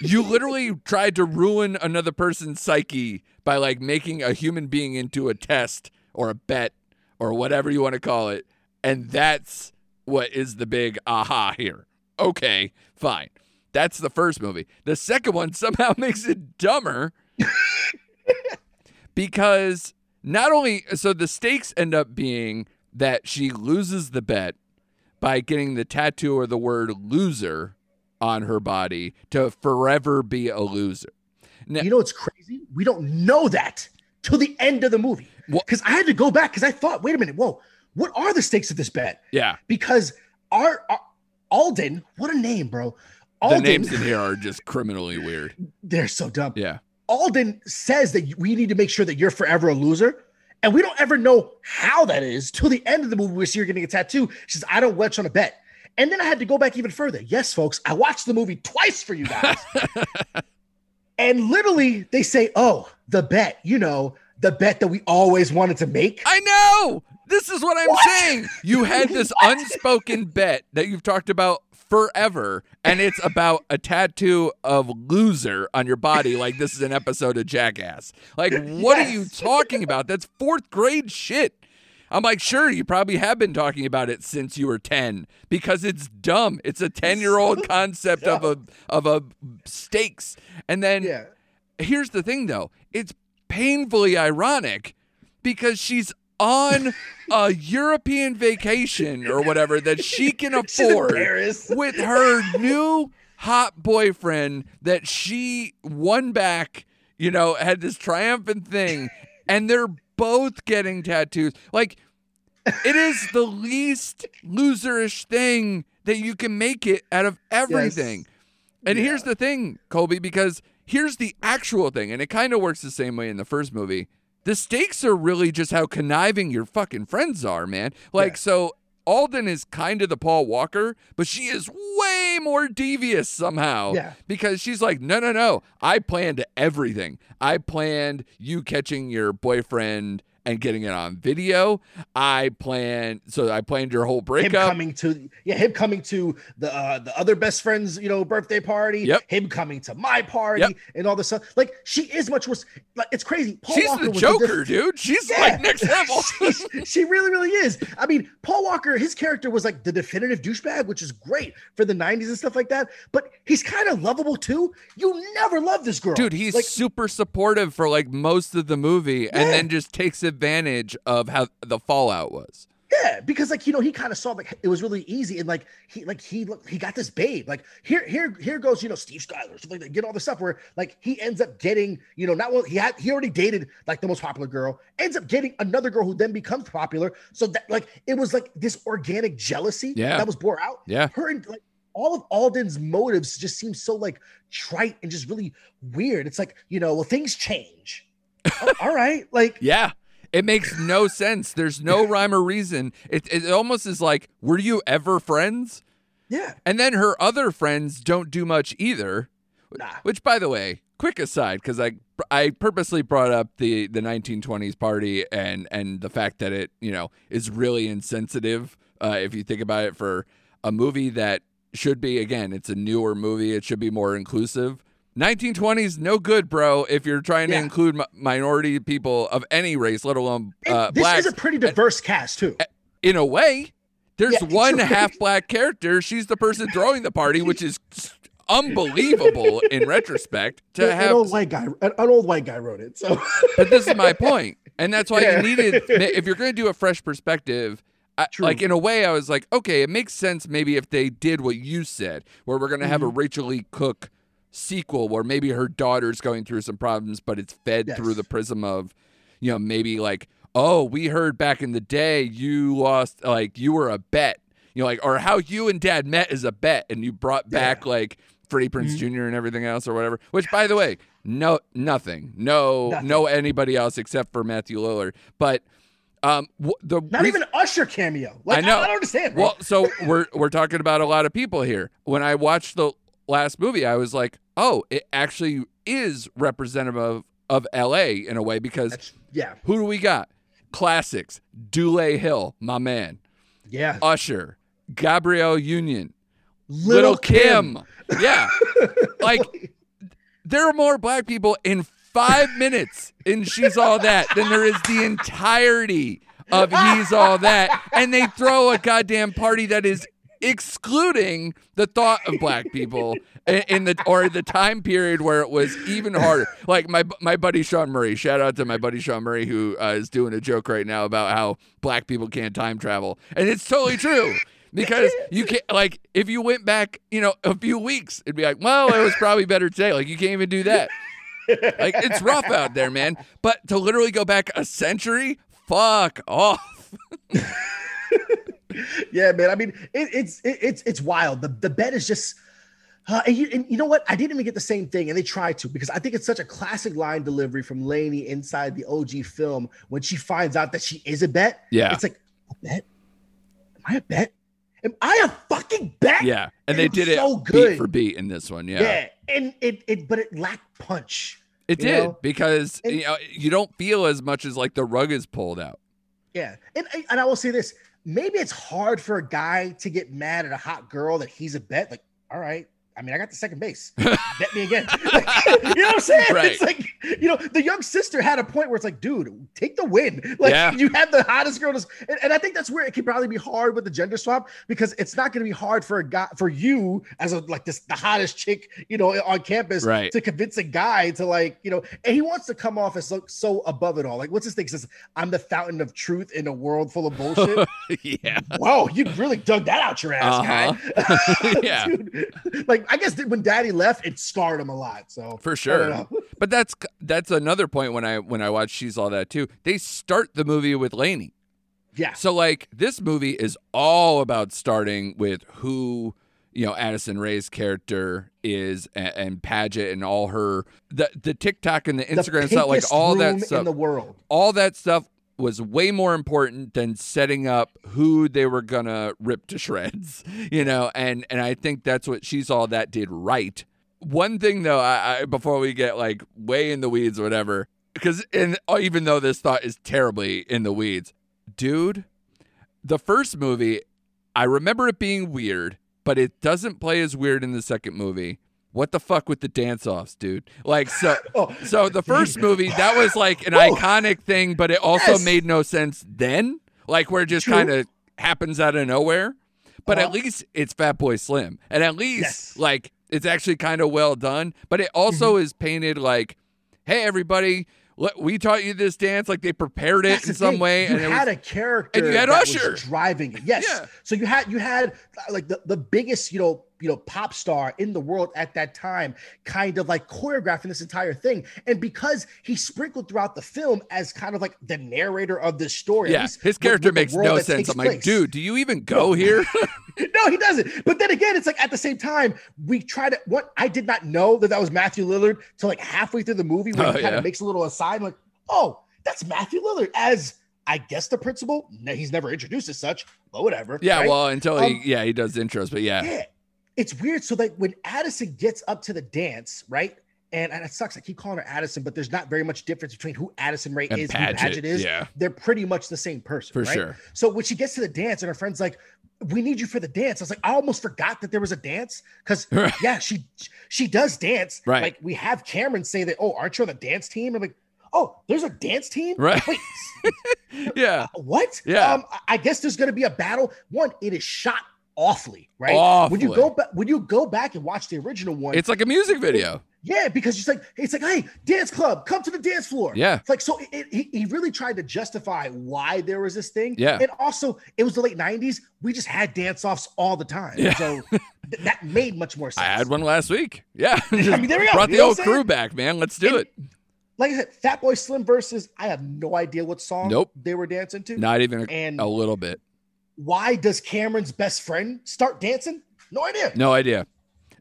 You literally tried to ruin another person's psyche by like making a human being into a test or a bet or whatever you want to call it. And that's what is the big aha here. Okay, fine. That's the first movie. The second one somehow [laughs] makes it dumber [laughs] because not only so the stakes end up being that she loses the bet by getting the tattoo or the word loser on her body to forever be a loser. Now,
You know what's crazy? We don't know that till the end of the movie. Because I had to go back because I thought, wait a minute, whoa, what are the stakes of this bet?
yeah,
Because our, our Alden, what a name, bro.
the names in [laughs] here are just criminally weird.
they're so dumb.
Yeah.
Alden says that we need to make sure that you're forever a loser. And we don't ever know how that is till the end of the movie where you're getting a tattoo. She says, I don't wedge on a bet. And then I had to go back even further. Yes, folks, I watched the movie twice for you guys. [laughs] and literally, they say, Oh, the bet, you know, the bet that we always wanted to make.
I know. This is what I'm
What?
saying. You had [laughs] this unspoken bet that you've talked about forever, and it's about a tattoo of loser on your body, like this is an episode of Jackass. Like, what are you talking about? That's fourth grade shit. I'm like, sure, you probably have been talking about it since you were 10 because it's dumb. It's a 10 year old [laughs] concept of a of a stakes. And then
Yeah.
here's the thing though it's painfully ironic because she's on a European vacation or whatever that she [laughs] can afford with her new hot boyfriend that she won back, you know, had this triumphant thing, and they're both getting tattoos. Like, it is [laughs] the least loserish thing that you can make it out of everything. And
Yeah.
here's the thing, Kolby, because here's the actual thing, and it kind of works the same way in the first movie. The stakes are really just how conniving your fucking friends are, man. Like,
Yeah.
so Alden is kind of the Paul Walker, but she is way more devious somehow.
Yeah.
Because she's like, no, no, no. I planned everything. I planned you catching your boyfriend and getting it on video. I planned, so I planned your whole
him
breakup.
coming to yeah, him coming to the uh, the other best friend's you know birthday party.
Yep.
Him coming to my party
Yep.
and all this stuff. Like she is much worse. Like it's crazy. Paul
She's
Walker
the Joker,
diff-
dude. She's
Yeah.
like next level. [laughs]
she, she really, really is. I mean, Paul Walker, his character was like the definitive douchebag, which is great for the 90s and stuff like that. But he's kind of lovable too. You never love this girl.
Dude, he's
like,
super supportive for like most of the movie and then just takes advantage of how the fallout was.
yeah, because like you know, he kind of saw like it was really easy, and like he like he he got this babe. Like here, here, here goes, you know, Steve Skyler, stuff like that, get all this stuff where like he ends up getting, you know, not well, he had he already dated like the most popular girl, ends up getting another girl who then becomes popular. So that like it was like this organic jealousy
Yeah.
that was bore out.
Yeah.
her and like all of Alden's motives just seem so like trite and just really weird. It's like, you know, well, things change. [laughs] Oh, all right. Like,
Yeah. It makes no sense. There's no rhyme or reason. It, it almost is like, were you ever friends?
yeah.
And then her other friends don't do much either.
Nah.
Which, by the way, quick aside, because I I purposely brought up the the 1920s party and and the fact that it you know is really insensitive. Uh, if you think about it, for a movie that should be again, it's a newer movie. It should be more inclusive. 1920s, no good, bro. If you're trying to include mi- minority people of any race, let alone
And
uh,
this
blacks,
is a pretty diverse cast too.
in a way, there's
Yeah,
one half black character. She's the person throwing the party, which is unbelievable [laughs] in retrospect to
an,
have.
old white guy, an, an old white guy wrote it. So [laughs]
But this is my point, and that's why
Yeah.
you needed. [laughs] If you're going to do a fresh perspective. I, like in a way, I was like, okay, it makes sense maybe if they did what you said, where we're gonna
Mm-hmm.
have a Rachel Leigh Cook sequel, where maybe her daughter's going through some problems, but it's fed
Yes.
through the prism of, you know, maybe like, oh, we heard back in the day you lost, like you were a bet, you know, like or how you and Dad met is a bet, and you brought back like Freddie Prinze
Mm-hmm.
Jr. and everything else or whatever. Which, by the way, no, nothing, no,
Nothing.
no anybody else except for Matthew Lillard, but. Um, wh- the
not
reason-
even Usher cameo. Like,
I know.
I, don't understand.
Well, so we're we're talking about a lot of people here. When I watched the last movie, I was like, oh, it actually is representative of, of L.A. in a way because
That's, yeah,
who do we got? Classics: Dule Hill, my man,
yeah.
Usher, Gabrielle Union, Little, Kim. Yeah, [laughs] like there are more black people in five minutes in She's All That than there is the entirety of He's All That. And they throw a goddamn party that is excluding the thought of black people in, the or the time period where it was even harder. Like my my buddy Sean Murray, shout out to my buddy Sean Murray who uh, is doing a joke right now about how black people can't time travel, and it's totally true. Because you can't, like, if you went back, you know, a few weeks, it'd be like, well, it was probably better today. Like, you can't even do that. Like, it's rough out there, man. But to literally go back a century, fuck off. [laughs]
yeah, man. I mean, it, it's it, it's it's wild. The the bet is just. Uh, and, you, and you know what? I didn't even get the same thing, and they tried to because I think it's such a classic line delivery from Laney inside the OG film when she finds out that she is a bet.
Yeah.
it's like a bet. Am I a bet? Am I a fucking bet?
Yeah. And they
It was
did it
so
beat
good.
for beat in this one. Yeah.
yeah. And it it but it lacked punch.
It did
know?
because
And-
you know you don't feel as much as like the rug is pulled out.
Yeah. And and I will say this: maybe it's hard for a guy to get mad at a hot girl that he's a bet. Like, all right. I mean, I got the second base. [laughs] Bet me again. [laughs] [laughs] You know what I'm saying?
Right.
It's like, you know, the young sister had a point where it's like, dude, take the win. Like,
Yeah.
you have the hottest girl. To, and, and I think that's where it can probably be hard with the gender swap because it's not going to be hard for a guy, for you as a like this, the hottest chick, you know, on campus
Right.
to convince a guy to like, you know, and he wants to come off as so, so above it all. Like, what's his thing? He says, I'm the fountain of truth in a world full of bullshit.
yeah.
Whoa, you really dug that out your ass,
Uh-huh.
guy.
Yeah.
Dude, like I guess when Daddy left, it scarred him a lot. So
For sure. [laughs] But that's that's another point when I when I watch She's All That too. They start the movie with Laney.
Yeah,
So like this movie is all about starting with who you know Addison Rae's character is and, and Padgett and all her the the TikTok and the
The
Instagram stuff like all that stuff
in the world.
all that stuff was way more important than setting up who they were gonna rip to shreds, [laughs] you know. And and I think that's what she's all that did right. One thing though, I, I before we get like way in the weeds or whatever, because and oh, even though this thought is terribly in the weeds, dude, the first movie, I remember it being weird, but it doesn't play as weird in the second movie. What the fuck with the dance offs, dude? Like so [laughs]
Oh,
so the [laughs] first movie, that was like an
Whoa.
iconic thing, but it also
Yes.
made no sense then. Like where it just kind of happens out of nowhere. But at
Uh-huh.
least it's Fatboy Slim. And at least
Yes.
like it's actually kind of well done. But it also
Mm-hmm.
is painted like, hey everybody, we taught you this dance. Like they prepared it
That's
in some
thing.
way.
You
and it
had
was,
a character
and you had Usher.
was driving it. Yes.
Yeah.
So you had you had uh, like the, the biggest, you know, you know, pop star in the world at that time, kind of like choreographing this entire thing. And because he sprinkled throughout the film as kind of like the narrator of this story.
yeah, his character makes no sense. I'm like,
place.
dude, do you even go here? [laughs] [laughs]
no, he doesn't. But then again, it's like at the same time, we try to. What I did not know that that was Matthew Lillard till like halfway through the movie when
Oh,
he kind
yeah.
of makes a little aside, like, oh, that's Matthew Lillard as I guess the principal. No, he's never introduced as such, but whatever.
yeah,
right?
well, until he,
Um,
yeah, he does intros, but yeah.
yeah, it's weird. So like when Addison gets up to the dance, right? And, and it sucks. I keep calling her Addison, but there's not very much difference between who Addison Rae
And
is and who Padgett, is.
yeah.
They're pretty much the same person,
For
right?
sure.
So when she gets to the dance and her friend's like, "We need you for the dance," I was like, I almost forgot that there was a dance because [laughs] yeah, she she does dance.
Right.
Like we have Cameron say that, "Oh, aren't you on the dance team?" I'm like, "Oh, there's a dance team."
Right.
Wait, [laughs]
Yeah. [laughs]
what?
Yeah.
Um, I- I guess there's going to be a battle. One, it is shot awfully, right? When you go back, when you go back and watch the original one,
It's like a music video.
yeah, because it's like it's like, hey, dance club, come to the dance floor.
Yeah.
It's like so. It, it- he really tried to justify why there was this thing.
Yeah.
and also it was the late '90s. We just had dance offs all the time.
Yeah.
So th- that made much more sense. [laughs]
I had one last week. Yeah. [laughs]
I mean, there we go.
Brought
You
the old crew back, man. Let's do
And-
it.
Like I said, Fatboy Slim versus I have no idea what song
Nope.
they were dancing to.
Not even a,
and
a little bit.
Why does Cameron's best friend start dancing? No idea.
No idea.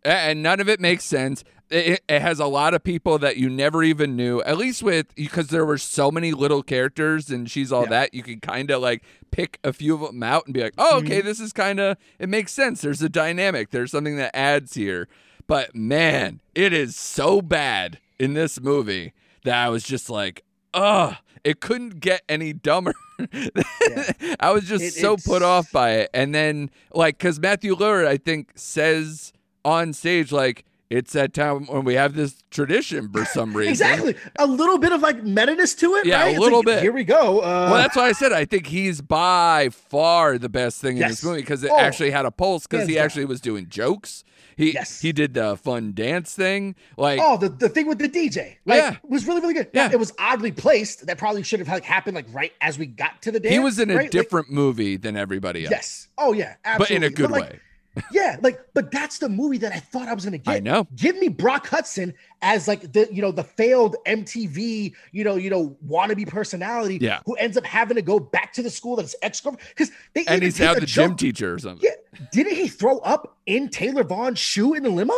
And none of it makes sense. It, it has a lot of people that you never even knew, at least with because there were so many little characters and she's all
Yeah.
that. You can kind of like pick a few of them out and be like, oh,
Mm-hmm.
okay, this is kind of, it makes sense. There's a dynamic, there's something that adds here. But man, it is so bad in this movie that I was just like, ugh, it couldn't get any dumber. [laughs] [laughs] I was just
It-
so
it's-
put off by it. And then, like, because Matthew Lillard, I think, says on stage, like, it's that time when we have this tradition for [laughs] some reason.
Exactly. A little bit of like meta-ness to it.
Yeah, a
right? It's
little
like,
bit.
Here we go. Uh,
Well, that's why I said I think he's by far the best thing in this movie because it
Oh,
actually had a pulse because he
down.
actually was doing jokes. He
Yes.
he did the fun dance thing. Like
Oh, the, the thing with the DJ, like,
Yeah.
was really really good. Yeah,
Yeah.
it was oddly placed. That probably should have like happened like right as we got to the dance.
he was in a
right? Like,
different movie than everybody else.
yes. Oh yeah,
but in a good
like,
way.
Yeah, like, but that's the movie that I thought I was gonna get.
I know.
Give me Brock Hudson as like the you know the failed MTV you know you know wannabe personality.
Yeah.
who ends up having to go back to the school that his ex girlfriend because they
And he's now the gym teacher or something.
Yeah, didn't he throw up in Taylor Vaughan's shoe in the limo?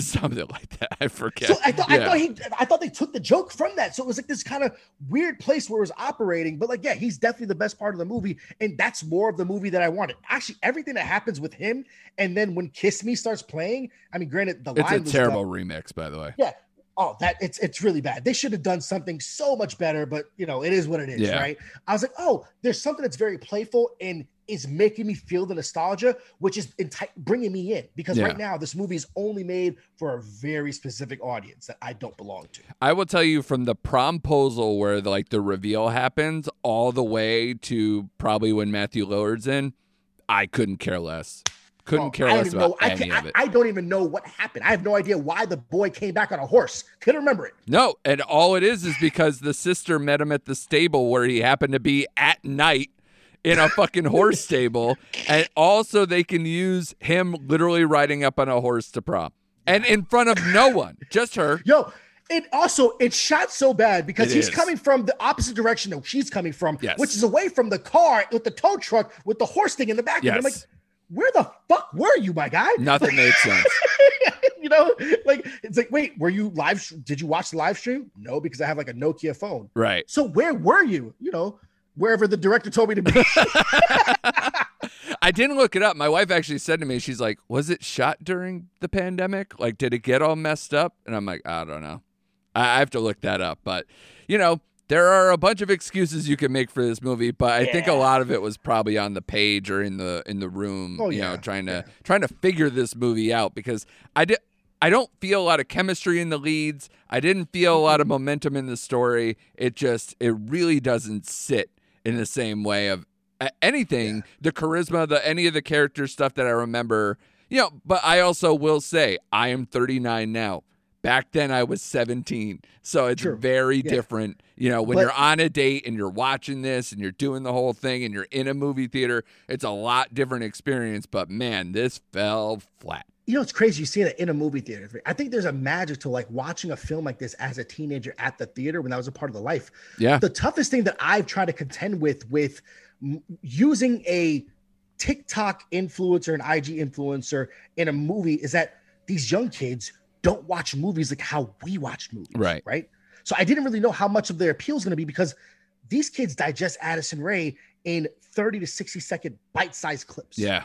Something like that. I forget.
So I thought I thought he I thought they took the joke from that. So it was like this kind of weird place where it was operating. But like, yeah, he's definitely the best part of the movie, and that's more of the movie that I wanted. Actually, everything that happens with him, and then when Kiss Me starts playing, I mean, granted, the
It's
line
a
was
terrible
done-
remix, by the way.
Yeah. Oh, that it's it's really bad. They should have done something so much better, but you know, it is what it is,
Yeah.
right? I was like, oh, there's something that's very playful and is making me feel the nostalgia, which is enti- bringing me in because
Yeah.
right now this movie is only made for a very specific audience that I don't belong to.
I will tell you from the promposal where the, like the reveal happens all the way to probably when Matthew Lillard's in, I couldn't care less. Couldn't
Oh,
care less about
know. I,
any
can't,
of it.
I, I don't even know what happened. I have no idea why the boy came back on a horse. Couldn't remember it.
no, and all it is is because the sister met him at the stable where he happened to be at night in a fucking horse stable, and also they can use him literally riding up on a horse to prom, and in front of no one, just her.
Yo, it also it's shot so bad because
It
he's
is.
coming from the opposite direction that she's coming from,
Yes.
which is away from the car with the tow truck with the horse thing in the back. of it. I'm like, where the fuck were you, my guy?
Nothing made sense. [laughs]
you know, like it's like, wait, were you live? Did you watch the live stream? No, because I have like a Nokia phone.
Right.
So where were you? You know, wherever the director told me to be. [laughs]
I didn't look it up. My wife actually said to me, she's like, "Was it shot during the pandemic? Like, did it get all messed up?" And I'm like, "I don't know. I, I have to look that up." But you know, there are a bunch of excuses you can make for this movie, but I think a lot of it was probably on the page or in the in the room.
Oh,
you know, trying to
yeah.
trying to figure this movie out because I did. I don't feel a lot of chemistry in the leads. I didn't feel a lot of mm-hmm. momentum in the story. It just it really doesn't sit in the same way of anything the charisma the any of the character stuff that i remember you know but i also will say i am 39 now. Back then i was 17 so it's
True.
very
Yeah.
different. You know when
But-
you're on a date and you're watching this and you're doing the whole thing and you're in a movie theater it's a lot different experience but man this fell flat
you know, it's crazy. You see it in a movie theater. I think there's a magic to like watching a film like this as a teenager at the theater when that was a part of the life.
yeah
The toughest thing that I've tried to contend with with using a TikTok influencer and IG influencer in a movie is that these young kids don't watch movies like how we watch movies.
Right.
Right. So I didn't really know how much of their appeal is going to be because these kids digest Addison Rae in 30 to 60 second bite sized clips
yeah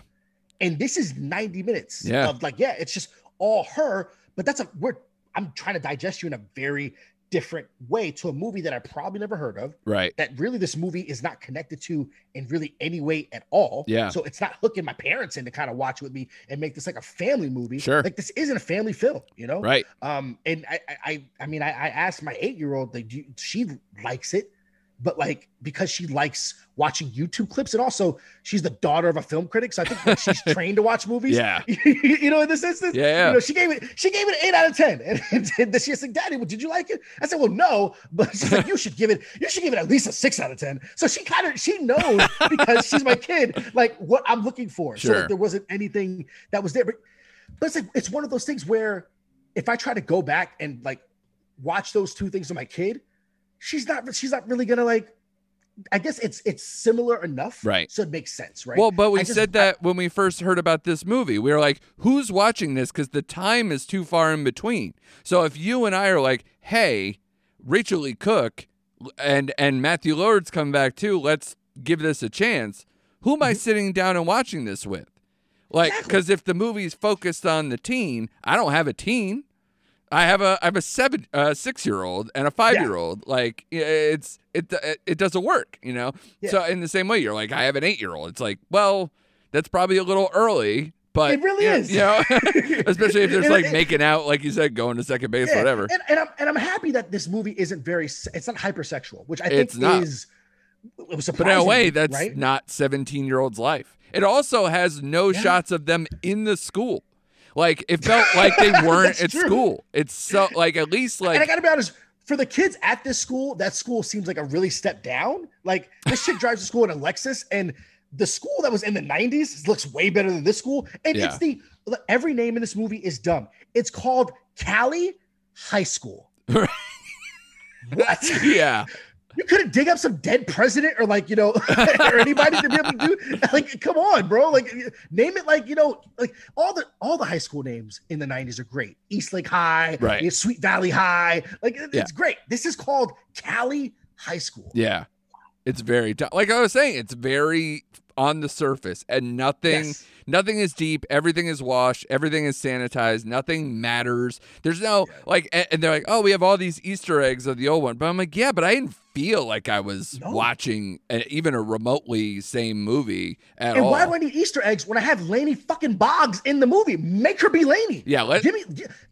and this is 90 minutes
Yeah.
of like yeah it's just all her but that's a we're i'm trying to digest you in a very different way to a movie that i probably never heard of.
Right.
That really this movie is not connected to in really any way at all.
Yeah.
so it's not hooking my parents in to kind of watch with me and make this like a family movie.
Sure.
like this isn't a family film you know?
Right.
Um and i i i, mean I, I asked my eight-year-old like do you, she likes it but like because she likes watching youtube clips and also she's the daughter of a film critic so i think like, she's [laughs] trained to watch movies.
Yeah. [laughs]
You know in this instance
Yeah, yeah.
you know she gave it she gave it an eight out of ten. And, [laughs] and, then she's like daddy well, did you like it? I said well no but she's like you should give it you should give it at least a six out of ten. So she kind of she knows because she's my kid like what i'm looking for. So
Sure.
like, there wasn't anything that was there but but it's like it's one of those things where if I try to go back and like watch those two things with my kid, she's not she's not really gonna like. I guess it's it's similar enough,
Right.
So it makes sense, right?
Well, but we
just-
said that when we first heard about this movie. We were like, who's watching this? Because the time is too far in between. So if you and I are like, hey, Rachel Leigh Cook and and Matthew Lord's come back too, let's give this a chance. Who am I mm-hmm. sitting down and watching this with? Like,
Exactly.
because if the movie's focused on the teen, I don't have a teen. I have a I have a seven uh, six year old and a five year old. Like it's it it, doesn't work, you know.
Yeah.
So in the same way, you're like I have an eight year old. It's like well, that's probably a little early, but
It really
you know-
is.
You know, [laughs] [laughs] especially if there's like
it-
making out, like you said, going to second base,
Yeah,
whatever.
And, and I'm and I'm happy that this movie isn't very it's not hypersexual, which I think
not.
is it was
But in a way, that's
right.
not 17 year old's life. It also has no
Yeah.
shots of them in the school. Like it felt like they [laughs] weren't at
true.
school. It's so like at least like
and I gotta be honest, for the kids at this school, that school seems like a really step down. Like this chick drives to school in a Lexus, and the school that was in the 90s looks way better than this school. And
Yeah.
it's the every name in this movie is dumb. It's called Cali High School. [laughs] what? [laughs]
yeah,
You couldn't dig up some dead president or like, you know, [laughs] or anybody to be able to do like come on, bro. Like name it like, you know, like all the all the high school names in the 90s are great. Eastlake High,
Right.
Sweet Valley High. Like it-
Yeah.
it's great. This is called Cali High School.
yeah. It's very t- like I was saying. It's very on the surface and nothing.
Yes.
Nothing is deep. Everything is washed. Everything is sanitized. Nothing matters. There's no like, and, and they're like, oh, we have all these Easter eggs of the old one. But I'm like, yeah, but I didn't feel like I was
No.
watching a, even a remotely same movie at
And
all.
why do I need Easter eggs when I have Laney fucking Boggs in the movie? Make her be Laney.
yeah, let,
give me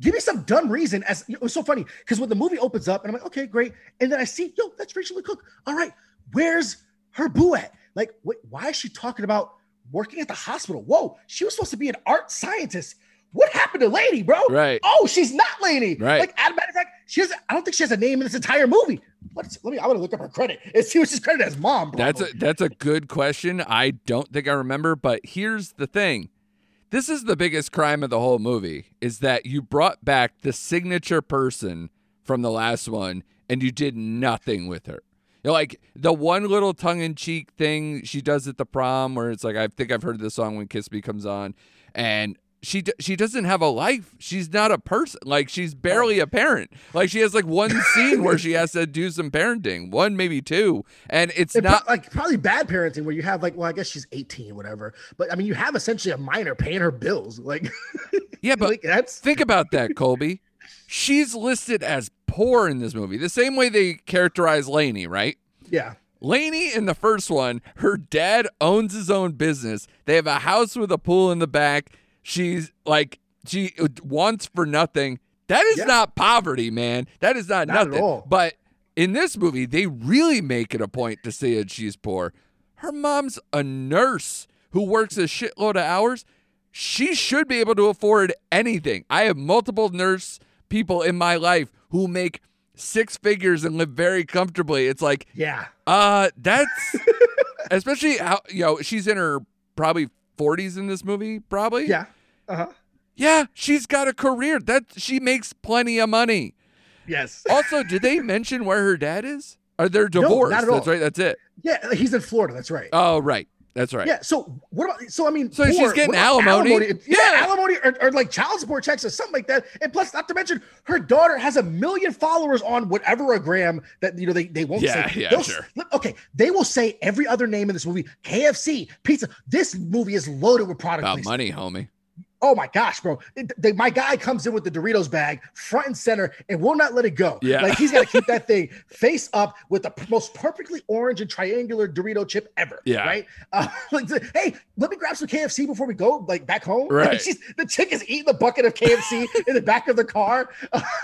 give me some dumb reason as it was so funny because when the movie opens up and I'm like, okay, great, and then I see, yo, that's Rachel Leigh Cook. All right, where's her boo at? Like, wait, why is she talking about working at the hospital? Whoa, she was supposed to be an art scientist. What happened to Laney, bro?
Right.
Oh, she's not Laney.
Right.
Like, as a matter of fact, she has. I don't think she has a name in this entire movie. What's? Let me. I want to look up her credit and see what she's credited as mom.
That's a that's a good question. I don't think I remember, but here's the thing. This is the biggest crime of the whole movie is that you brought back the signature person from the last one and you did nothing with her. Like the one little tongue-in-cheek thing she does at the prom where it's like I think I've heard this song when Kiss Me comes on and she d- she doesn't have a life. She's not a person. Like she's barely a parent. Like she has like one [laughs] scene where she has to do some parenting, one maybe two, and it's
And pro-
not.
like probably bad parenting where you have like, well, I guess she's 18, whatever. But I mean, you have essentially a minor paying her bills. Like, [laughs]
Yeah, but
like that's
think about that, Kolby. She's listed as poor in this movie, the same way they characterize Laney, right?
yeah,
Laney in the first one, her dad owns his own business. They have a house with a pool in the back. She's like she wants for nothing. That is
Yeah.
not poverty, man. That is not,
Not
nothing. But in this movie, they really make it a point to say that she's poor. Her mom's a nurse who works a shitload of hours. She should be able to afford anything. I have multiple nurse people in my life who make six figures and live very comfortably. It's like
yeah,
uh, that's [laughs] especially how you know she's in her probably 40s in this movie. Probably.
yeah, uh huh,
Yeah, she's got a career. That she makes plenty of money.
yes, [laughs]
Also, did they mention where her dad is? Are they
not
divorced?
at
That's right. That's it.
yeah. He's in Florida. That's right.
Oh, right. That's right.
Yeah. So what about? So I mean,
So she's getting
about
alimony?
Yeah,
Yeah.
alimony or, or like child support checks or something like that. And plus, not to mention, her daughter has a million followers on whatever a gram that you know they, they won't
Yeah,
say.
yeah,
They'll-
sure.
Okay, they will say every other name in this movie: KFC, pizza. This movie is loaded with product
About money, homie.
Oh my gosh, bro! It- the- my guy comes in with the Doritos bag, front and center, and will not let it go.
Yeah.
like he's got to keep that [laughs] thing face up with the most perfectly orange and triangular Dorito chip ever.
Yeah.
right. Uh, [laughs] like, hey, let me grab some KFC before we go, like back home. [laughs]
Right.
Like, she's, the chick is eating the bucket of KFC in the back of the car.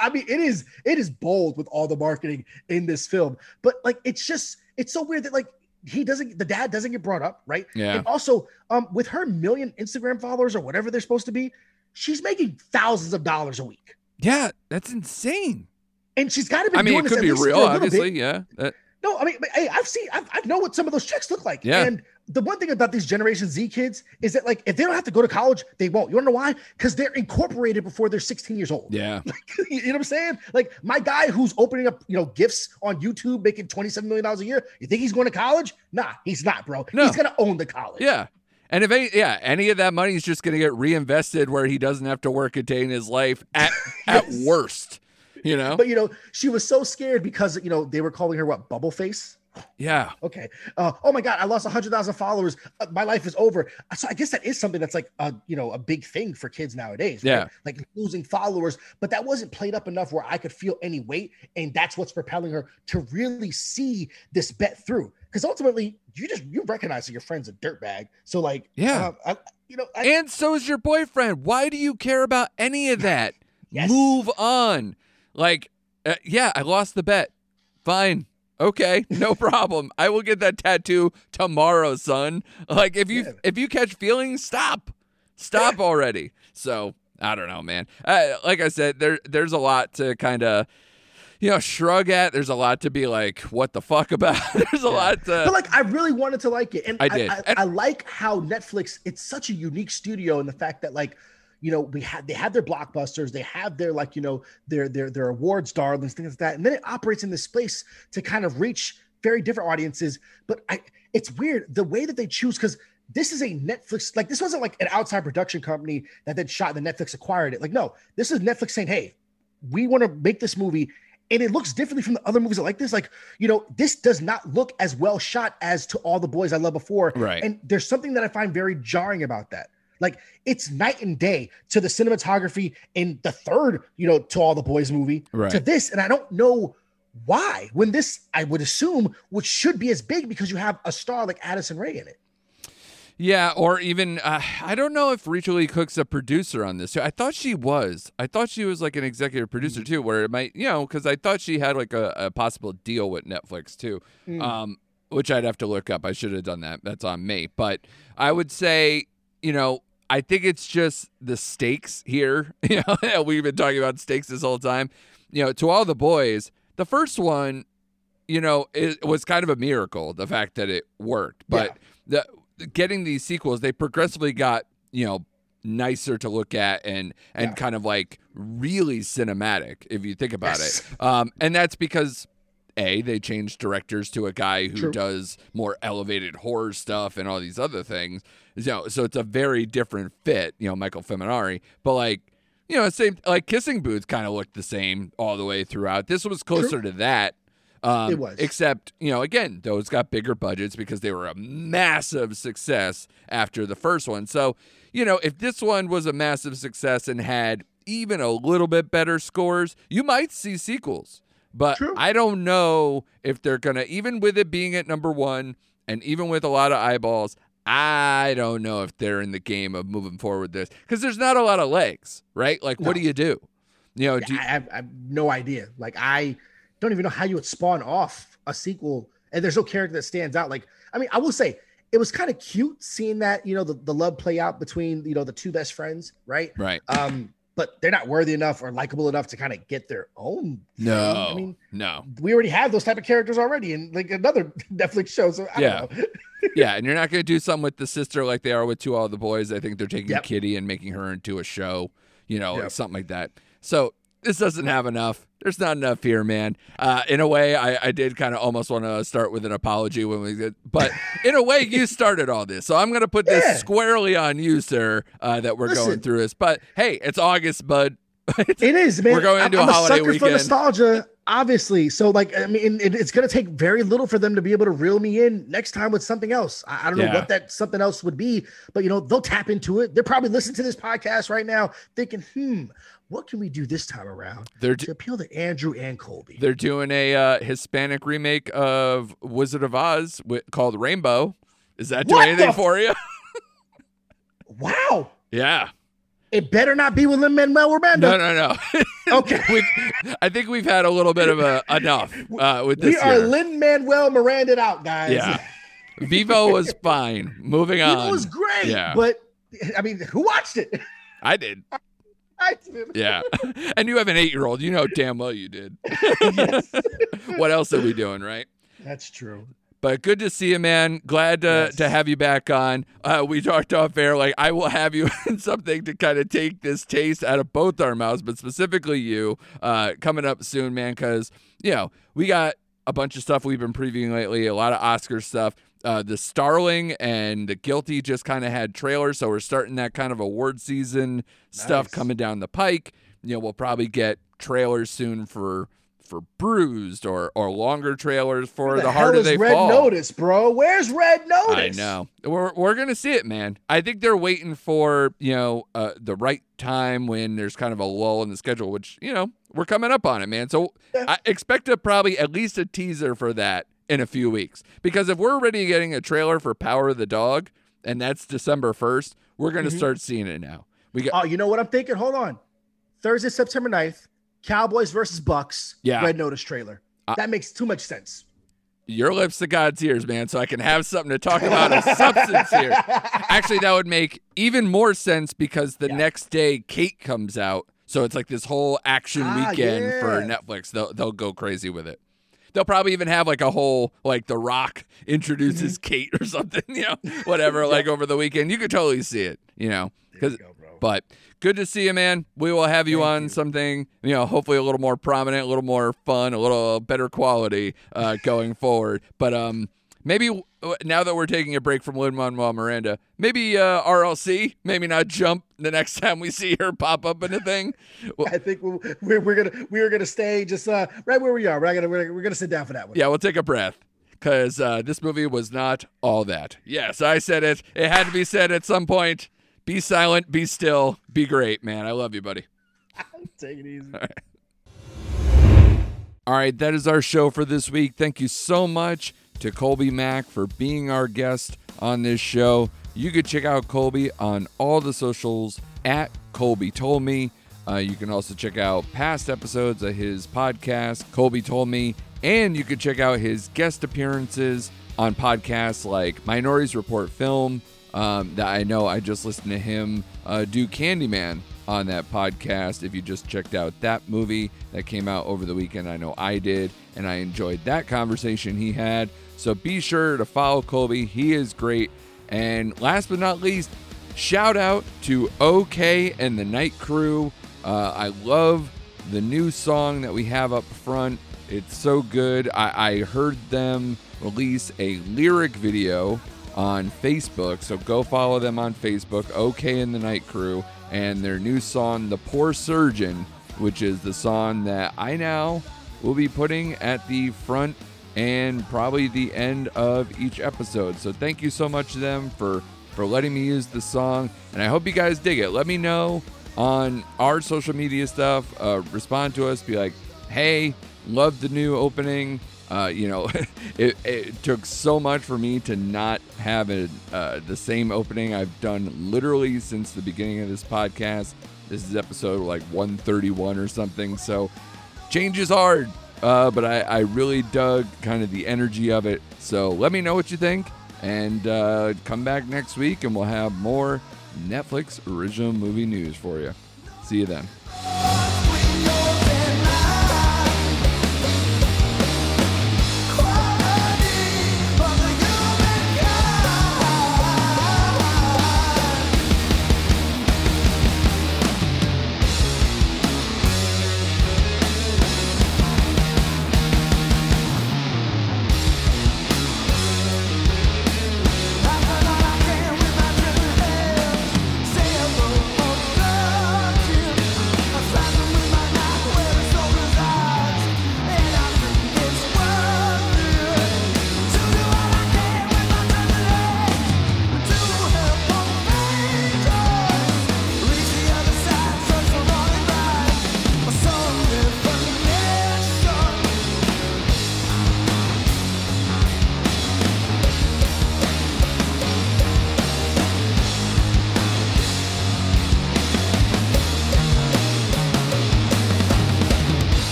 I mean, it is it is bold with all the marketing in this film, but like it's just it's so weird that like he doesn't the dad doesn't get brought up right
Yeah.
and also um with her million instagram followers or whatever they're supposed to be she's making thousands of dollars a week
Yeah, that's insane.
and she's got to be
I mean, it could be real, obviously.
bit.
Yeah. That-
no i mean but, hey i've seen I've, i know what some of those checks look like.
Yeah.
and the one thing about these generation z kids is that like if they don't have to go to college they won't. You want to know why? Because they're incorporated before they're 16 years old.
Yeah. [laughs]
you know what i'm saying? Like my guy who's opening up you know gifts on youtube making 27 million dollars a year you think he's going to college? Nah he's not bro.
No.
he's gonna own the college.
Yeah. And if any, yeah, any of that money is just going to get reinvested where he doesn't have to work a day in his life at [laughs] at worst, you know?
But you know, she was so scared because you know they were calling her what bubble face.
yeah.
Okay. Uh, oh my God, I lost hundred thousand followers. Uh, my life is over. So I guess that is something that's like a you know a big thing for kids nowadays. right?
Yeah.
Like losing followers, but that wasn't played up enough where I could feel any weight, and that's what's propelling her to really see this bet through. Because ultimately, you just you recognize that your friend's a dirtbag. So like,
Yeah.
uh, I, you know, I,
And so is your boyfriend. Why do you care about any of that? [laughs]
Yes.
Move on. Like, uh, yeah, I lost the bet. Fine. Okay, [laughs] no problem. I will get that tattoo tomorrow, son. Like if you
Yeah.
if you catch feelings, stop. Stop already. So, I don't know, man. Uh, like I said, there there's a lot to kind of you know, shrug at. There's a lot to be like, what the fuck about? [laughs] There's a lot to
but like I really wanted to like it, and
I
I
did.
I,
And-
I like how Netflix. It's such a unique studio and the fact that like, you know, we had they have their blockbusters, they have their like you know their their their awards darlings, things like that, and then it operates in this space to kind of reach very different audiences. But I, it's weird the way that they choose because. This is a Netflix, like this wasn't like an outside production company that then shot and Netflix acquired it. Like, no, this is Netflix saying, Hey, we want to make this movie and it looks differently from the other movies that like this. Like, you know, this does not look as well shot as to all the boys I love before.
Right.
And there's something that I find very jarring about that. Like, it's night and day to the cinematography in the third, you know, to all the boys movie
Right.
to this. And I don't know why. When this, I would assume, which should be as big because you have a star like Addison Rae in it.
Yeah, or even uh, I don't know if Rachel Leigh Cook's a producer on this. I thought she was. I thought she was like an executive producer too, where it might, you know, because I thought she had like a, a possible deal with Netflix too, um, which I'd have to look up. I should have done that. That's on me. But I would say, you know, I think it's just the stakes here. [laughs] You know, [laughs] we've been talking about stakes this whole time. You know, to all the boys, the first one, you know, it was kind of a miracle the fact that it worked. But the getting these sequels, they progressively got you know nicer to look at and and
Yeah.
kind of like really cinematic if you think about
Yes.
it. Um, and that's because A, they changed directors to a guy who
True.
does more elevated horror stuff and all these other things. You know, so it's a very different fit, you know, Michael Fimognari. But like, you know, same like Kissing Booth kind of looked the same all the way throughout. This was closer to that. Um,
It was.
Except, you know, again, those got bigger budgets because they were a massive success after the first one. So, you know, if this one was a massive success and had even a little bit better scores, you might see sequels. But
True.
I don't know if they're going to, even with it being at number one and even with a lot of eyeballs, I don't know if they're in the game of moving forward this because there's not a lot of legs, right? Like, what do you do? You know, do
I, have, I have no idea. Like I don't even know how you would spawn off a sequel, and there's no character that stands out. Like I mean, I will say it was kind of cute seeing that you know the, the love play out between you know the two best friends, right?
right?
Um, but they're not worthy enough or likable enough to kind of get their own. thing.
No,
I mean
no.
we already have those type of characters already in like another [laughs] Netflix show. So I
Yeah.
don't know. [laughs]
yeah, and you're not going to do something with the sister like they are with To All the Boys. I think they're taking
Yep.
Kitty and making her into a show, you know,
Yep.
something like that. So this doesn't have enough. There's not enough here, man. Uh, in a way, I, I did kind of almost want to start with an apology when we did, but in a way, you started all this. So I'm going to put this
Yeah.
squarely on you, sir, uh, that we're going through this. But hey, it's August, bud.
It is, man.
We're going into
I'm,
a holiday
sucker
weekend.
for nostalgia, obviously. So, like, I mean, it, it's going to take very little for them to be able to reel me in next time with something else. I, I don't
Yeah.
know what that something else would be, but you know, they'll tap into it. They're probably listening to this podcast right now, thinking, "Hmm, what can we do this time around
They're
to appeal to Andrew and Kolby?"
They're doing a uh, Hispanic remake of Wizard of Oz called Rainbow. Is that doing
What
anything
the-
for you? [laughs]
wow,
yeah.
It better not be with Lin Manuel Miranda.
No, no, no. [laughs]
Okay.
we've, I think we've had a little bit of a enough uh, with this
We are. Lin Manuel Miranda out, guys.
Yeah. Vivo was [laughs] fine. Moving on.
it
on.
was great,
Yeah.
but I mean, who watched it?
I did. [laughs]
I did.
Yeah. and you have an eight year old. You know damn well you did.
Yes.
what else are we doing, right?
That's true.
But good to see you, man. Glad to,
Yes.
to have you back on. Uh, we talked off air. Like, I will have you [laughs] in something to kind of take this taste out of both our mouths, but specifically you uh, coming up soon, man, because, you know, we got a bunch of stuff we've been previewing lately, a lot of Oscar stuff. Uh, the Starling and the Guilty just kind of had trailers, so we're starting that kind of award season stuff coming down the pike. You know, we'll probably get trailers soon for for Bruised or or longer trailers for
Where
the,
the, hell
harder they
Red
fall.
Notice, bro? Where's Red Notice?
I know. We're we're gonna see it, man. I think they're waiting for you know uh, the right time when there's kind of a lull in the schedule, which you know we're coming up on it, man. So
Yeah.
I expect to probably at least a teaser for that in a few weeks. Because if we're already getting a trailer for Power of the Dog, and that's December first, we're gonna
Mhm.
start seeing it now. We got
Oh, you know what I'm thinking? Hold on. Thursday, September 9th, Cowboys versus Bucks.
Yeah.
Red Notice trailer.
I-
that makes too much sense.
your lips to God's ears, man, so I can have something to talk about of [laughs] substance here. Actually, that would make even more sense because the
Yeah.
next day Kate comes out, so it's like this whole action
Ah,
weekend for. Netflix. They'll they'll go crazy with it. They'll probably even have like a whole like The Rock introduces
Mm-hmm.
Kate or something, [laughs] you know, whatever. [laughs] Like over the weekend, you could totally see it, you know, because
you go, bro.
But good to see you, man. We will have you
Thank
on
you.
something, you know, hopefully a little more prominent, a little more fun, a little better quality uh, [laughs] going forward. But um, maybe now that we're taking a break from Lin Manuel Miranda, maybe uh, RLC, maybe not jump the next [laughs] time we see her pop up in a thing. Well, [laughs]
I think we're, we're gonna we're gonna stay just uh, right where we are. We're gonna we're, we're gonna sit down for that one.
yeah, we'll take a breath. Because uh, this movie was not all that. Yes, I said it. It had to be said at some point. Be silent, be still, be great, man. I love you, buddy. [laughs]
Take it easy.
All right, that is our show for this week. Thank you so much to Kolby Mac for being our guest on this show. You could check out Kolby on all the socials at Kolby Told Me. Uh, you can also check out past episodes of his podcast, Kolby Told Me, and you can check out his guest appearances on podcasts like Minorities Report Film. Um, that I know I just listened to him uh, do Candyman on that podcast. If you just checked out that movie that came out over the weekend, I know I did, and I enjoyed that conversation he had. So be sure to follow Kolby. He is great. And last but not least, shout out to O'K and the Night Crew. Uh, I love the new song that we have up front. It's so good. I, I heard them release a lyric video on Facebook, so go follow them on Facebook, O'K and the Night Crew, and their new song, The Poor Surgeon, which is the song that I now will be putting at the front and probably the end of each episode. So thank you so much to them for for letting me use the song, and I hope you guys dig it. Let me know on our social media stuff. Uh, respond to us. Be like, hey, love the new opening. Uh, you know, [laughs] it, it took so much for me to not have a, uh, the same opening I've done literally since the beginning of this podcast. This is episode like 131 or something. So change is hard, uh, but I, I really dug kind of the energy of it. So let me know what you think and uh, come back next week and we'll have more Netflix original movie news for you. See you then.